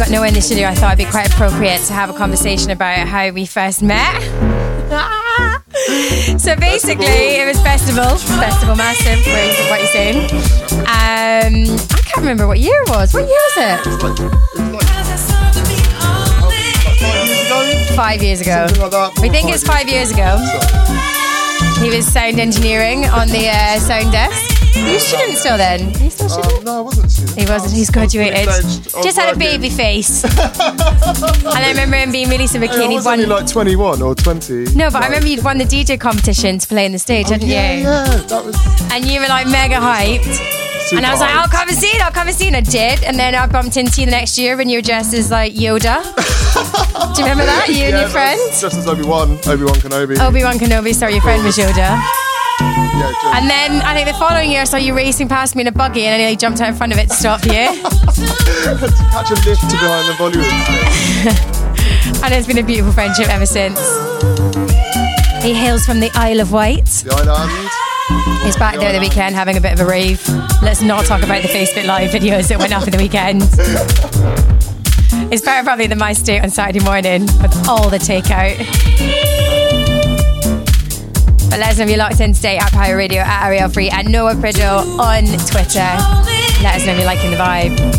Got Noah in the studio, I thought it'd be quite appropriate to have a conversation about how we first met. [laughs] so basically, it was festival, festival massive. You- what you saying? Um, I can't remember what year it was. What year was it? Five years ago. We think it's five years ago. He was sound engineering on the uh, sound desk. You student still then? You student? Um, no, I wasn't a student. He wasn't. He's graduated. Just had a baby face. [laughs] and I remember him being really super keen. I was won. only like 21 or 20. no, but I remember you'd won the DJ competition to play in the stage, Oh, hadn't yeah, you? yeah, that was And you were like mega hyped. and I was like. I'll come and see it, I'll come and see it. And I did. And then I bumped into you the next year when you were dressed as like Yoda. [laughs] Do you remember that? You and your friend? Just as Obi Wan, Obi Wan Kenobi. Obi Wan Kenobi, sorry, your friend was Yoda. Yeah, just, And then I think the following year I saw you racing past me in a buggy and I nearly jumped out in front of it to stop you. to [laughs] catch a lift to behind the volume. [laughs] and it's been a beautiful friendship ever since. He hails from the Isle of Wight. The island. He's back there the weekend having a bit of a rave. Let's not talk about the Facebook Live videos that went up in the weekend. [laughs] It's better probably than my state on Saturday morning with all the takeout. But let us know if you're locked in today at Pyro Radio, at Ariel Free, and Noah Priddle on Twitter. Let us know if you're liking the vibe.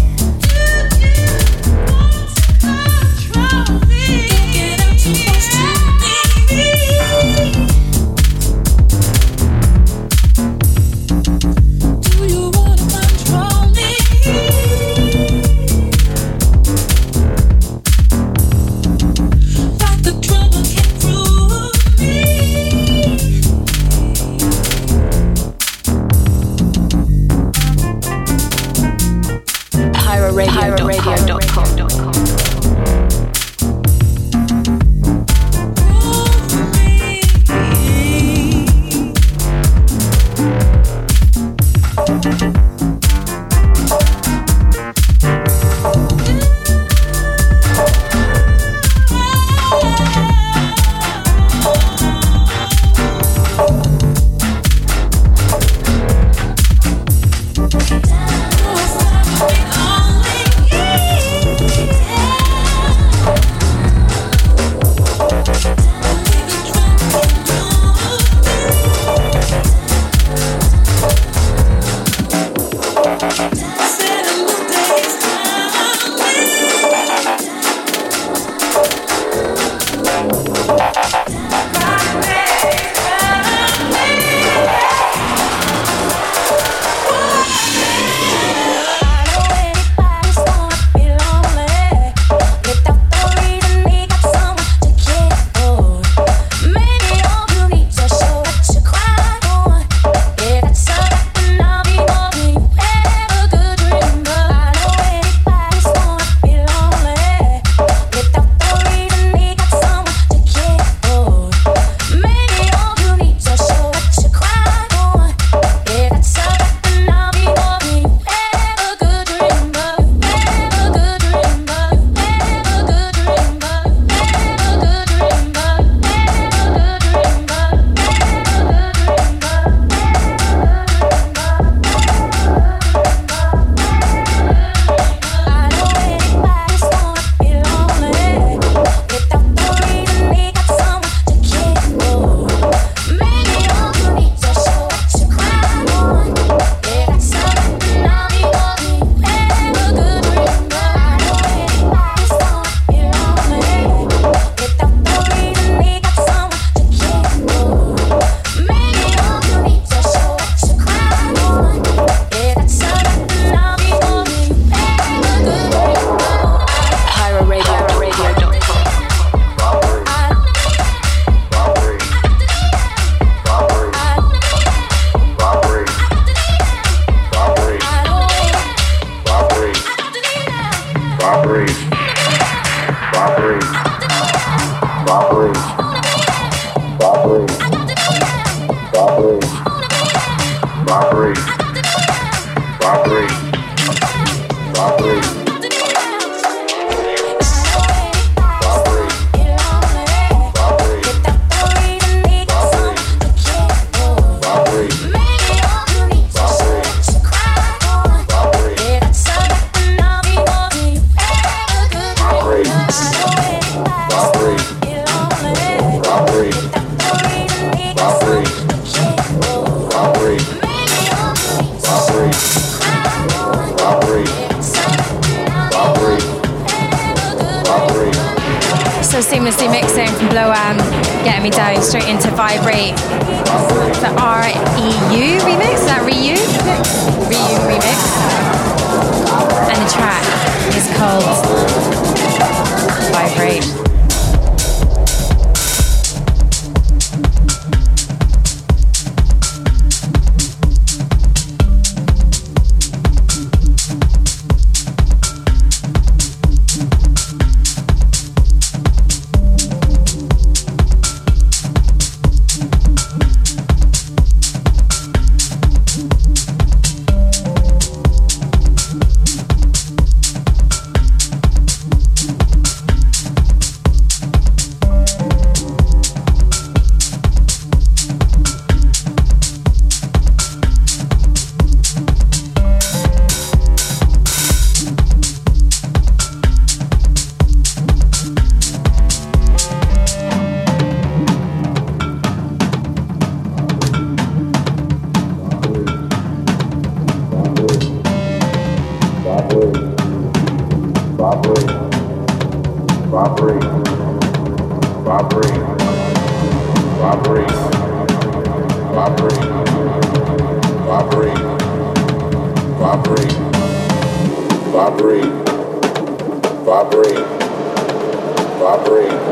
operate, operate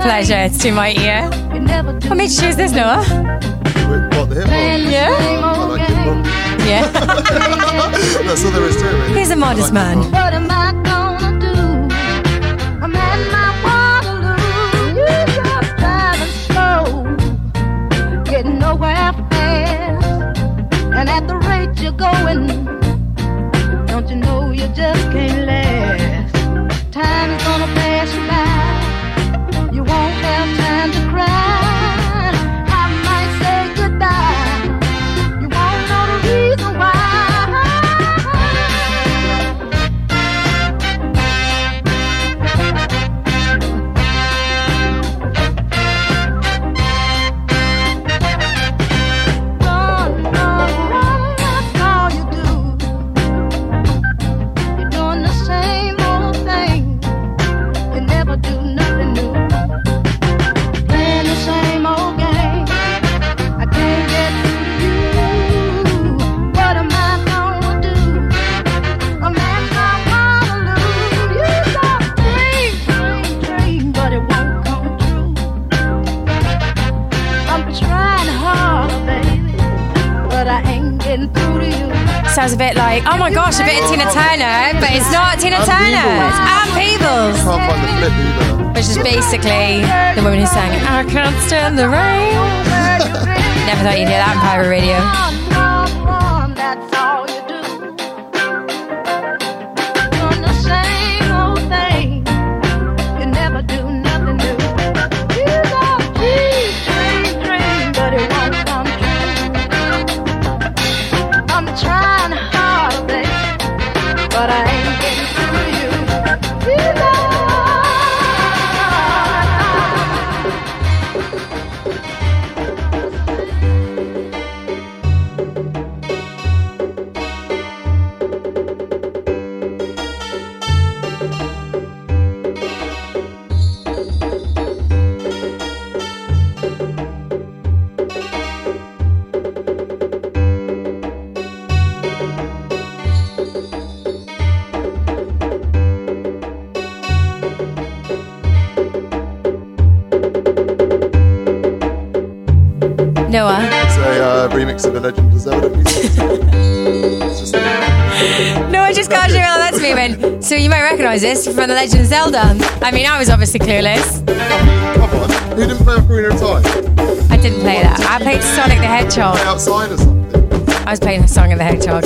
pleasure it's to my ear. What made you choose this, Noah? Wait, what, the hip hop? Yeah. Yeah. [laughs] That's all there is to it. He's a modest man. sang I Can't Stand the Rain. Never thought you'd hear that on Pyro Radio. Oh, Noah. It's a uh, remix of the Legend of Zelda [laughs] music. just... no, I just can't email me. So you might recognise this from the Legend of Zelda. I mean, I was obviously clueless. Come on, who didn't play Ocarina of Time? I didn't play that. I played Sonic the Hedgehog. Outside or something. I was playing Song of the Hedgehog.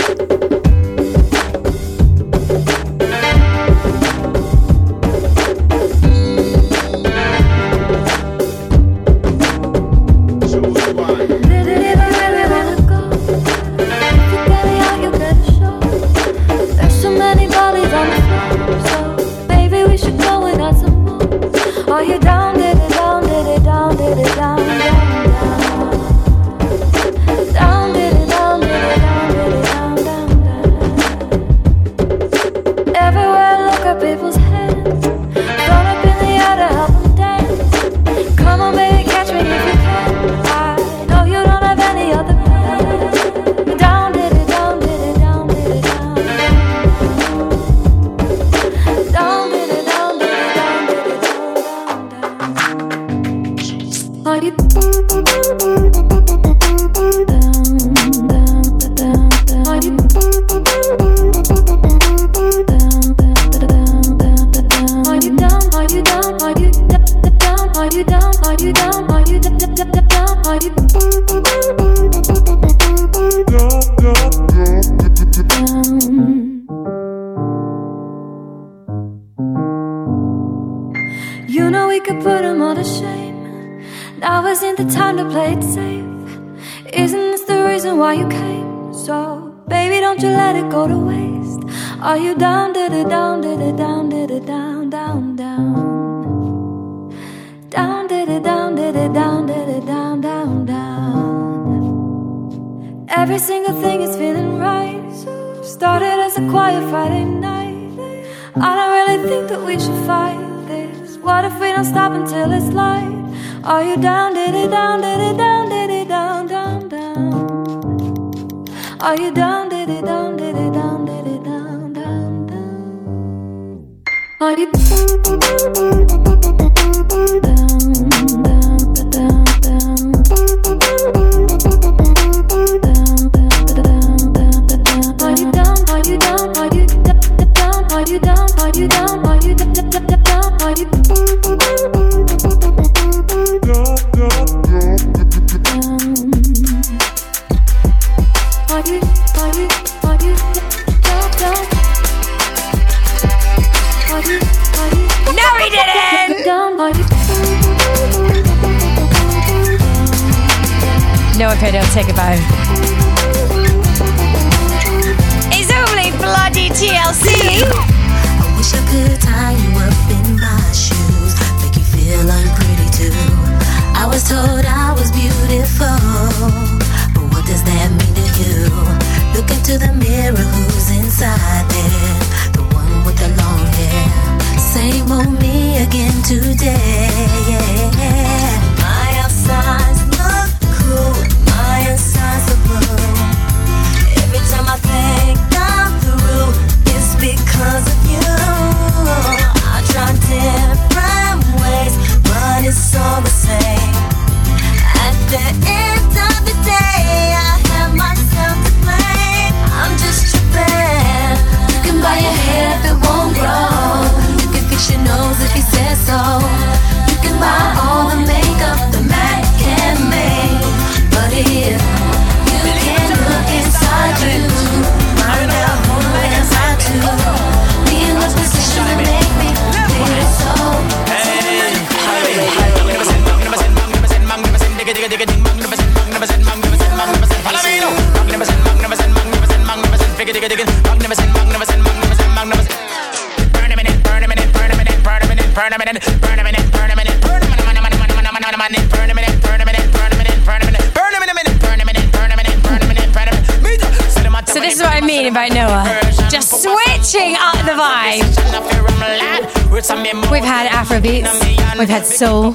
We've had Afrobeats. We've had Soul.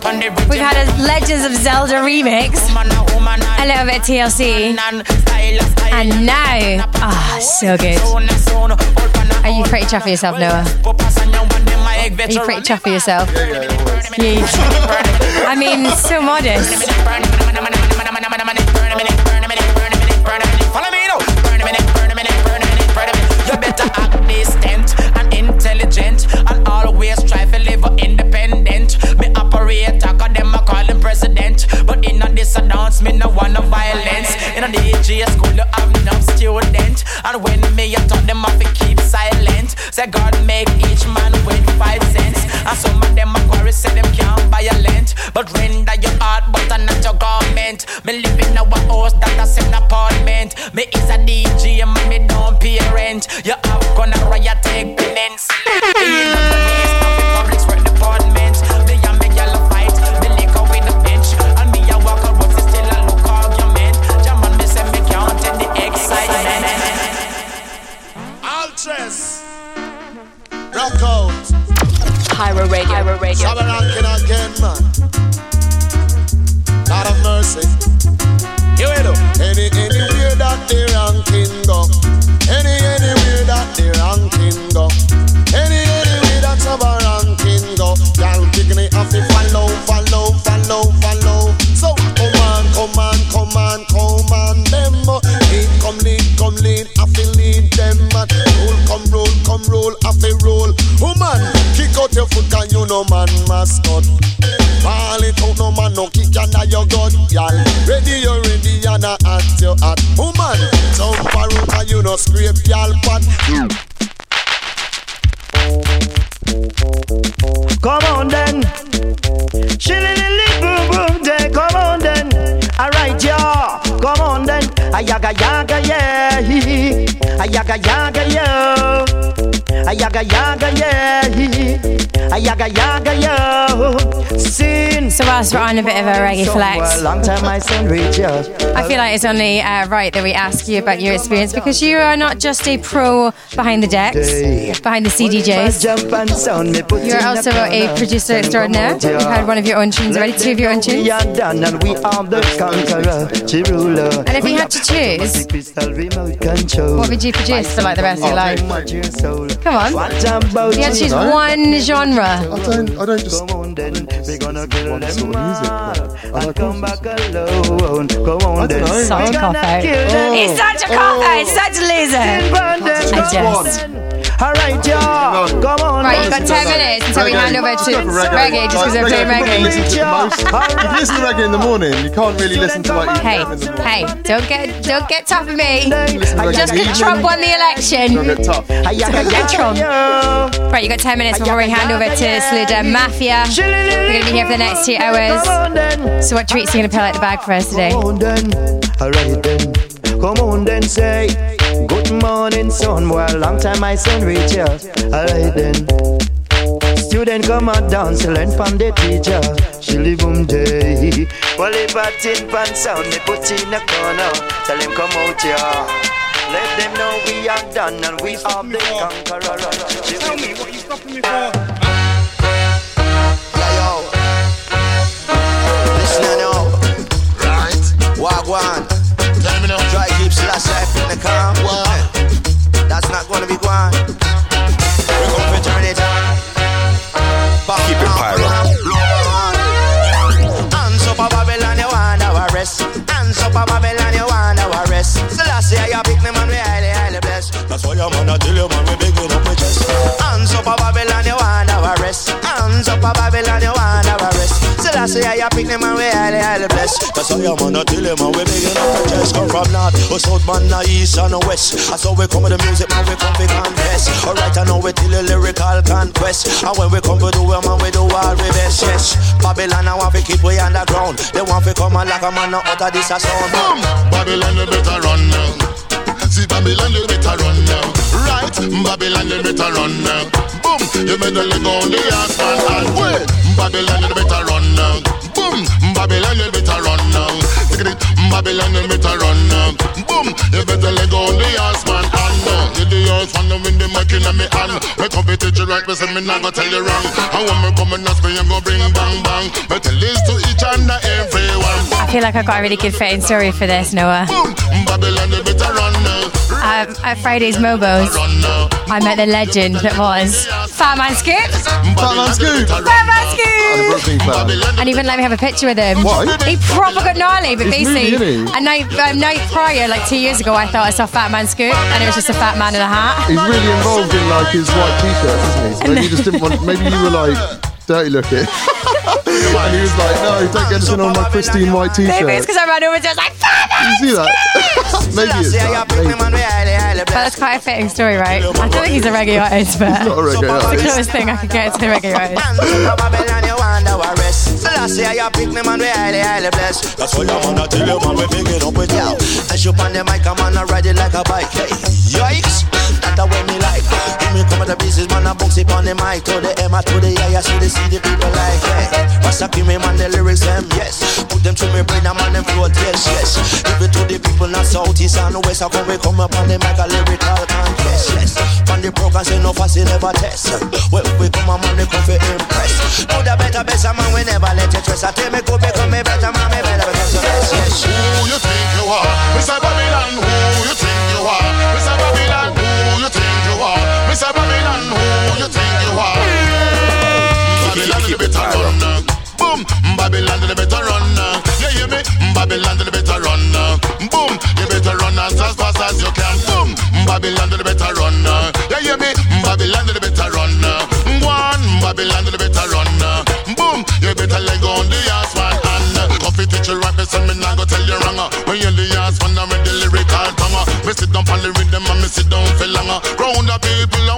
We've had a Legends of Zelda remix. A little bit of TLC. And now, ah, oh, so good. Are you pretty chuffed for yourself, Noah? Are you pretty chuffed for yourself? Yeah, yeah, yeah. I mean, so modest. [laughs] dance, me no want no violence. In a DJ school, you have enough student. And when me a talk, them have to keep silent. Say God make each man with five cents. And some of them a quarry say them can't violent. But render your heart, but not your garment. Me live in a house that a seven apartment. Me is a DJ, and me don't pay rent. You have gonna riot, take Radio. Pyro Radio. Ranking again, man. God of mercy. Here we go. Any, anywhere that the ranking go. Any, anywhere that the ranking go. Any, anywhere that Shabba ranking go. Y'all kick me off the follow, follow, follow, follow. So, come on, come on, come on, come on, them. Lead, come lead, come lead, I feel lead them. man. Roll, come roll, come roll, I feel roll. Woman, kick out your foot, can you know man mascot. Ball it out, no man, no kick under your gun, y'all. Ready, you ready, and I act your at. Woman, jump a root, and you know scrape y'all. Come on then. Shillily boom boom day. Come on then. Alright, yeah. Come on then. Ayaga yaga yeah. [laughs] Ayaga yaga yeah. Ayaga yaga yeah. Ayaga yaga yeah. Sin. So whilst we're on a bit of a reggae flex, long time I send. I feel like it's only uh, right that we ask you about your experience because you are not just a pro behind the decks, behind the CDJs. Jump and sound me put You're also a producer extraordinaire. You've had one of your own tunes already, two of your own tunes. We are done and we are the conqueror. And if you had to choose, what would you produce for like the rest of your life? Come on. What about You had to choose you? one genre. I don't, I don't just. Come on then, we gonna kill one them sort of music, all but I like come oh. all back alone. Come on then, don't know. Such a gonna cop-out. kill them. He's such a cop out, such a loser. I just. Alright, y'all, come on. Right, you've got 10 minutes until we hand over to reggae just because we're playing reggae. If you listen to reggae in the morning, you can't really listen to what you Hey, have in the morning. hey, don't get don't get tough with me. Listen Just in because Trump won the election. Don't get tough. Get Trump. Right, you got 10 minutes before we hand over to Sluda Mafia. We're going to be here for the next two hours. So, what treats are you going to pull out the bag for us today? Come on then, alright then. Come on then, say good morning, sun. Well, long time my son reach ya. Alright then. Student come out dance, learn from the teacher. She live um day. Well, if I tin pan sound, they put in a corner. Tell him come out here. Let them know we are done and we are the conqueror. Tell me what you stopping me for? yo. Listen now. Right. Wagwan. Tell me now. Try keep slash life in the calm. That's not gonna be gone. We come for turn it. Keep it pyro. Hands up a Babylon, you want our rest. Hands up a Babylon, you want our rest. Year you pick me man, we highly, highly blessed. That's why your man, I tell you man, we big up with chest. Hands up a Babylon, you want our rest. Hands up a Babylon, So last year pick me man, we highly, highly blessed. That's why your man, I tell you man, we big it up with chest. Come from north, or south, man, or east, and or west. That's how we come with the music, man, we come to confess. Alright, I know we till the lyrical conquest. And when we come to do it, man, we do all we best, yes. Babylon, I want to keep we underground. They want to come and like a man, not out of this a sound. Boom! Babylon, you better run now. See Babylon, you better run now. Right? Babylon, you better run now. Boom! You better let go the ass man and wait. Babylon, you better run now. Boom! Babylon, you better run now. Babylon, you better run now. Boom! You better let go the ass man and now. You the earth one with the mic in me hand. Me come to teach you right, me say me not gonna tell you wrong. And when me come and ask me, you go bring bang bang. Me tell this to each and everyone. I feel like I've got a really good fitting story for this, Noah. Babylon, you better run now. um, at Friday's Mobos, I met the legend that was Fatman Scoop. Fatman Scoop. Fatman Scoop. And he wouldn't let me have a picture with him. Why? He proper got gnarly, but He's basically, moody, a night, a night prior, like two years ago, I thought I saw Fatman Scoop, and it was just a fat man in a hat. He's really involved in like his white t-shirts, isn't he? So maybe you just didn't want. Maybe you were like dirty looking, [laughs] and he was like, "No, don't get anything on my pristine white t-shirt. Maybe it's because I ran over to just like Fat Man. You see that? [laughs] maybe it's that. Maybe. But that's quite a fitting story, right? I don't think he's a reggae artist, but He's not a reggae it's the closest thing I could get to a reggae artist. Babylon, you wonder what rest. Selassie, you pick me, man, we highly, highly blessed. That's why I'm gonna tell you, man, we pick it up with you. And she on the mic, I'm gonna ride it like a bike. Yikes, that's the way me like. Give me come to the pieces, man, I bounce it on the mic. To the M, to the A, I see the C, the people like, hey. Rasta give me, man, the lyrics, them, yes. Put them to me brain, I'm on them float, yes, yes. Give it to the people, not south, east, and west. I come, we come up on the mic, a lyrical contest, yes. From the program, say no fussy, never test. Well, we come, on, man, we come for impress. Do the better, best, man, we never let you trust. I tell me, go, become me better, man, me better, of this, yes. Who you think you are? Mr. Babylon, who you think you are? Babylon, the better run now. You hear me? Babylon, the better run now. Boom, you better run as fast as you can. Boom, Babylon, the better run now. You hear me? Babylon, the better run now. One, Babylon, the better run now. Boom, you better leg on the ass man and coffee teacher rap me so me nah go tell you wrong. When you the ass man I'm the lyrical tongue. Me sit down on the rhythm and me sit down for longer. Round the people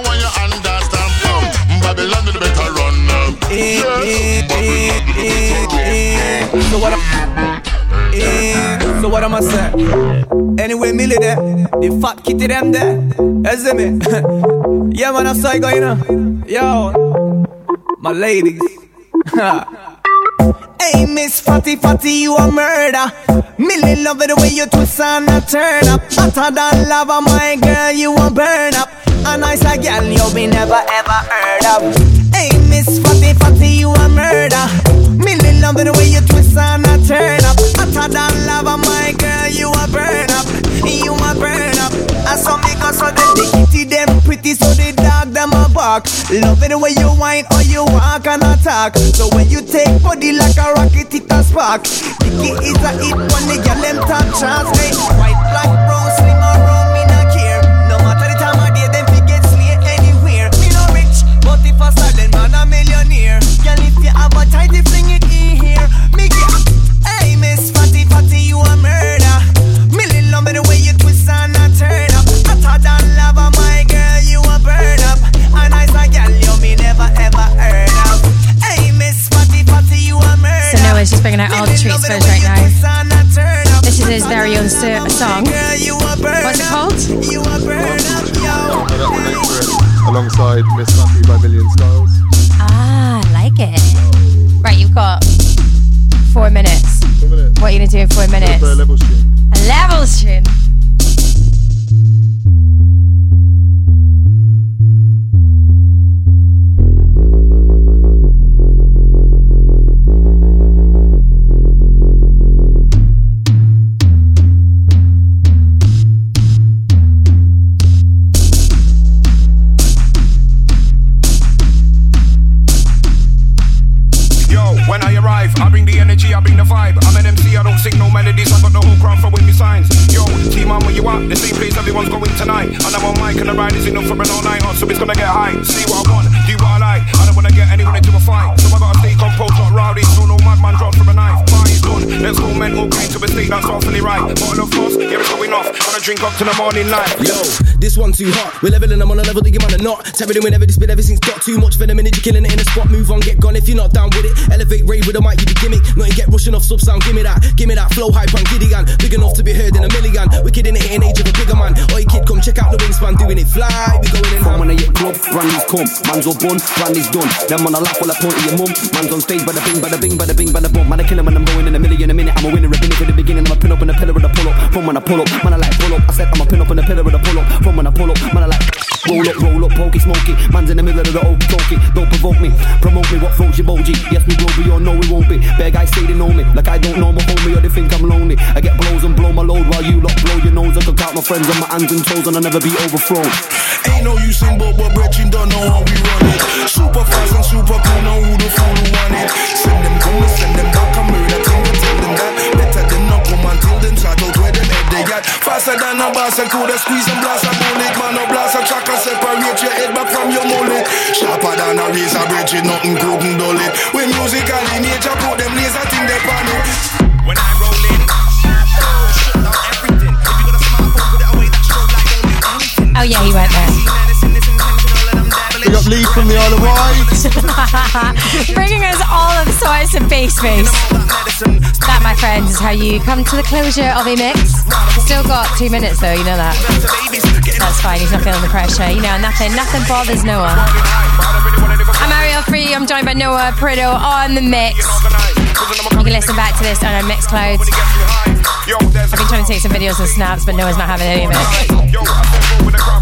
So what I'm Eh, so what am I say? Anyway, Millie there, the fat kitty them there. You see me? [laughs] yeah, man, that's how I go, you know. Yo, my ladies. [laughs] Hey, Miss Fatty Fatty, you a murder. Millie love it the way you twist and a turn up. Hotter than lava, my girl, you a burn up. A nice a girl you be never ever heard of. Hey, Miss Fatty Fatty, you a murder. Love it the way you twist and a turn up. Hotter than lava, my girl, you a burn up. You a burn up. I saw me go so the the kitty them pretty, so the dog them a bark. Love it the way you whine or you walk and attack. So when you take body like a rocket, it a spark. Kid is a hit when the girl them top chance. Hey, white, black, bringing out all the treats for us right now. This is his very own so- song. You a burn What's it called? You a burn up, yo. I don't relate to it. Alongside Miss Fatty by Million Stylez. Ah, I like it. Right, you've got four minutes. Four minutes. What are you gonna do in four minutes? A level stream. A tune. I bring the energy, bring the vibe. I'm an MC, I don't sing no melodies, I got the whole crowd throwing me signs. Yo, team on where you at? The same place everyone's going tonight. And I'm on mic and the ride is enough for an all night so it's gonna get high. See what I want, do what I like. I don't wanna get anyone into a fight. So I gotta stay composed, not rowdy, so no madman drop from a knife. Party's done, let's go mental, came to a state that's awfully right. Bottle of course, yeah, it's going off. Wanna drink up to the morning light. Yo, this one too hot. We're leveling them on a level that you are not. Tearing whenever this bit, everything's got too much for the minute. You're killing it in the spot. Move on, get gone. If you're not down with it, elevate, rave with a mic, you be gimmick. Not get rushing off sub sound. Give me that, give me that flow, hype and giddy. Big enough to be heard in a million. Wicked in the hitting age of a bigger man. Oi, kid, come check out the wingspan, doing it fly. We going in. From when I get club, Randy's come, man's all bun, Randy's done. Them on a lap while I point to your mum. Man's on stage, bada bing, bada bing, bada bing, bada boom. Man, I kill him when I'm going in a million a minute. I'm a winner, a winner for the beginning. I'm a pin up in the pillar of the pull up. From when I pull up, man, I like pull up. I said I'm a pin up in the pillar of the pull up. From when I pull up, man, I like roll up, roll up, pokey, smoky. Man's in the middle of the okey dokey. Don't provoke me. Promote me, what floats your boji? Yes, we will be or no, we won't be. Bear guys say they know me, like I don't know my homie or they think I'm lonely. I get blows and blow my load while you lot blow your nose. I can count my friends on my hands and toes and I'll never be overthrown. Ain't no use in but but brethren don't know how we run it. Super fast and super cool, know who the fool who want it. Send them come, send them back, and murder thing, and tell them that. Better than not come until them shot out where them head they got. Faster than a boss and cool, they squeeze and blast from your mullet. Sharper than a razor blade, nothing couldn't dull it. When musically nature put them laser thing they pan it. When I roll in, oh, shut down everything. If you got a smartphone, put it away, that strobe like only anything. Oh yeah, he went there. Big up Lee from the Isle of Wight. Bringing us all of sorts of bass bass. That, my friends, is how you come to the closure of a mix. Still got two minutes though, you know that. That's fine, he's not feeling the pressure. You know, nothing, nothing bothers Noah. I'm Ariel Free, I'm joined by Noah Priddle on the mix. You can listen back to this on our Mixclouds. I've been trying to take some videos and snaps, but Noah's not having any of it.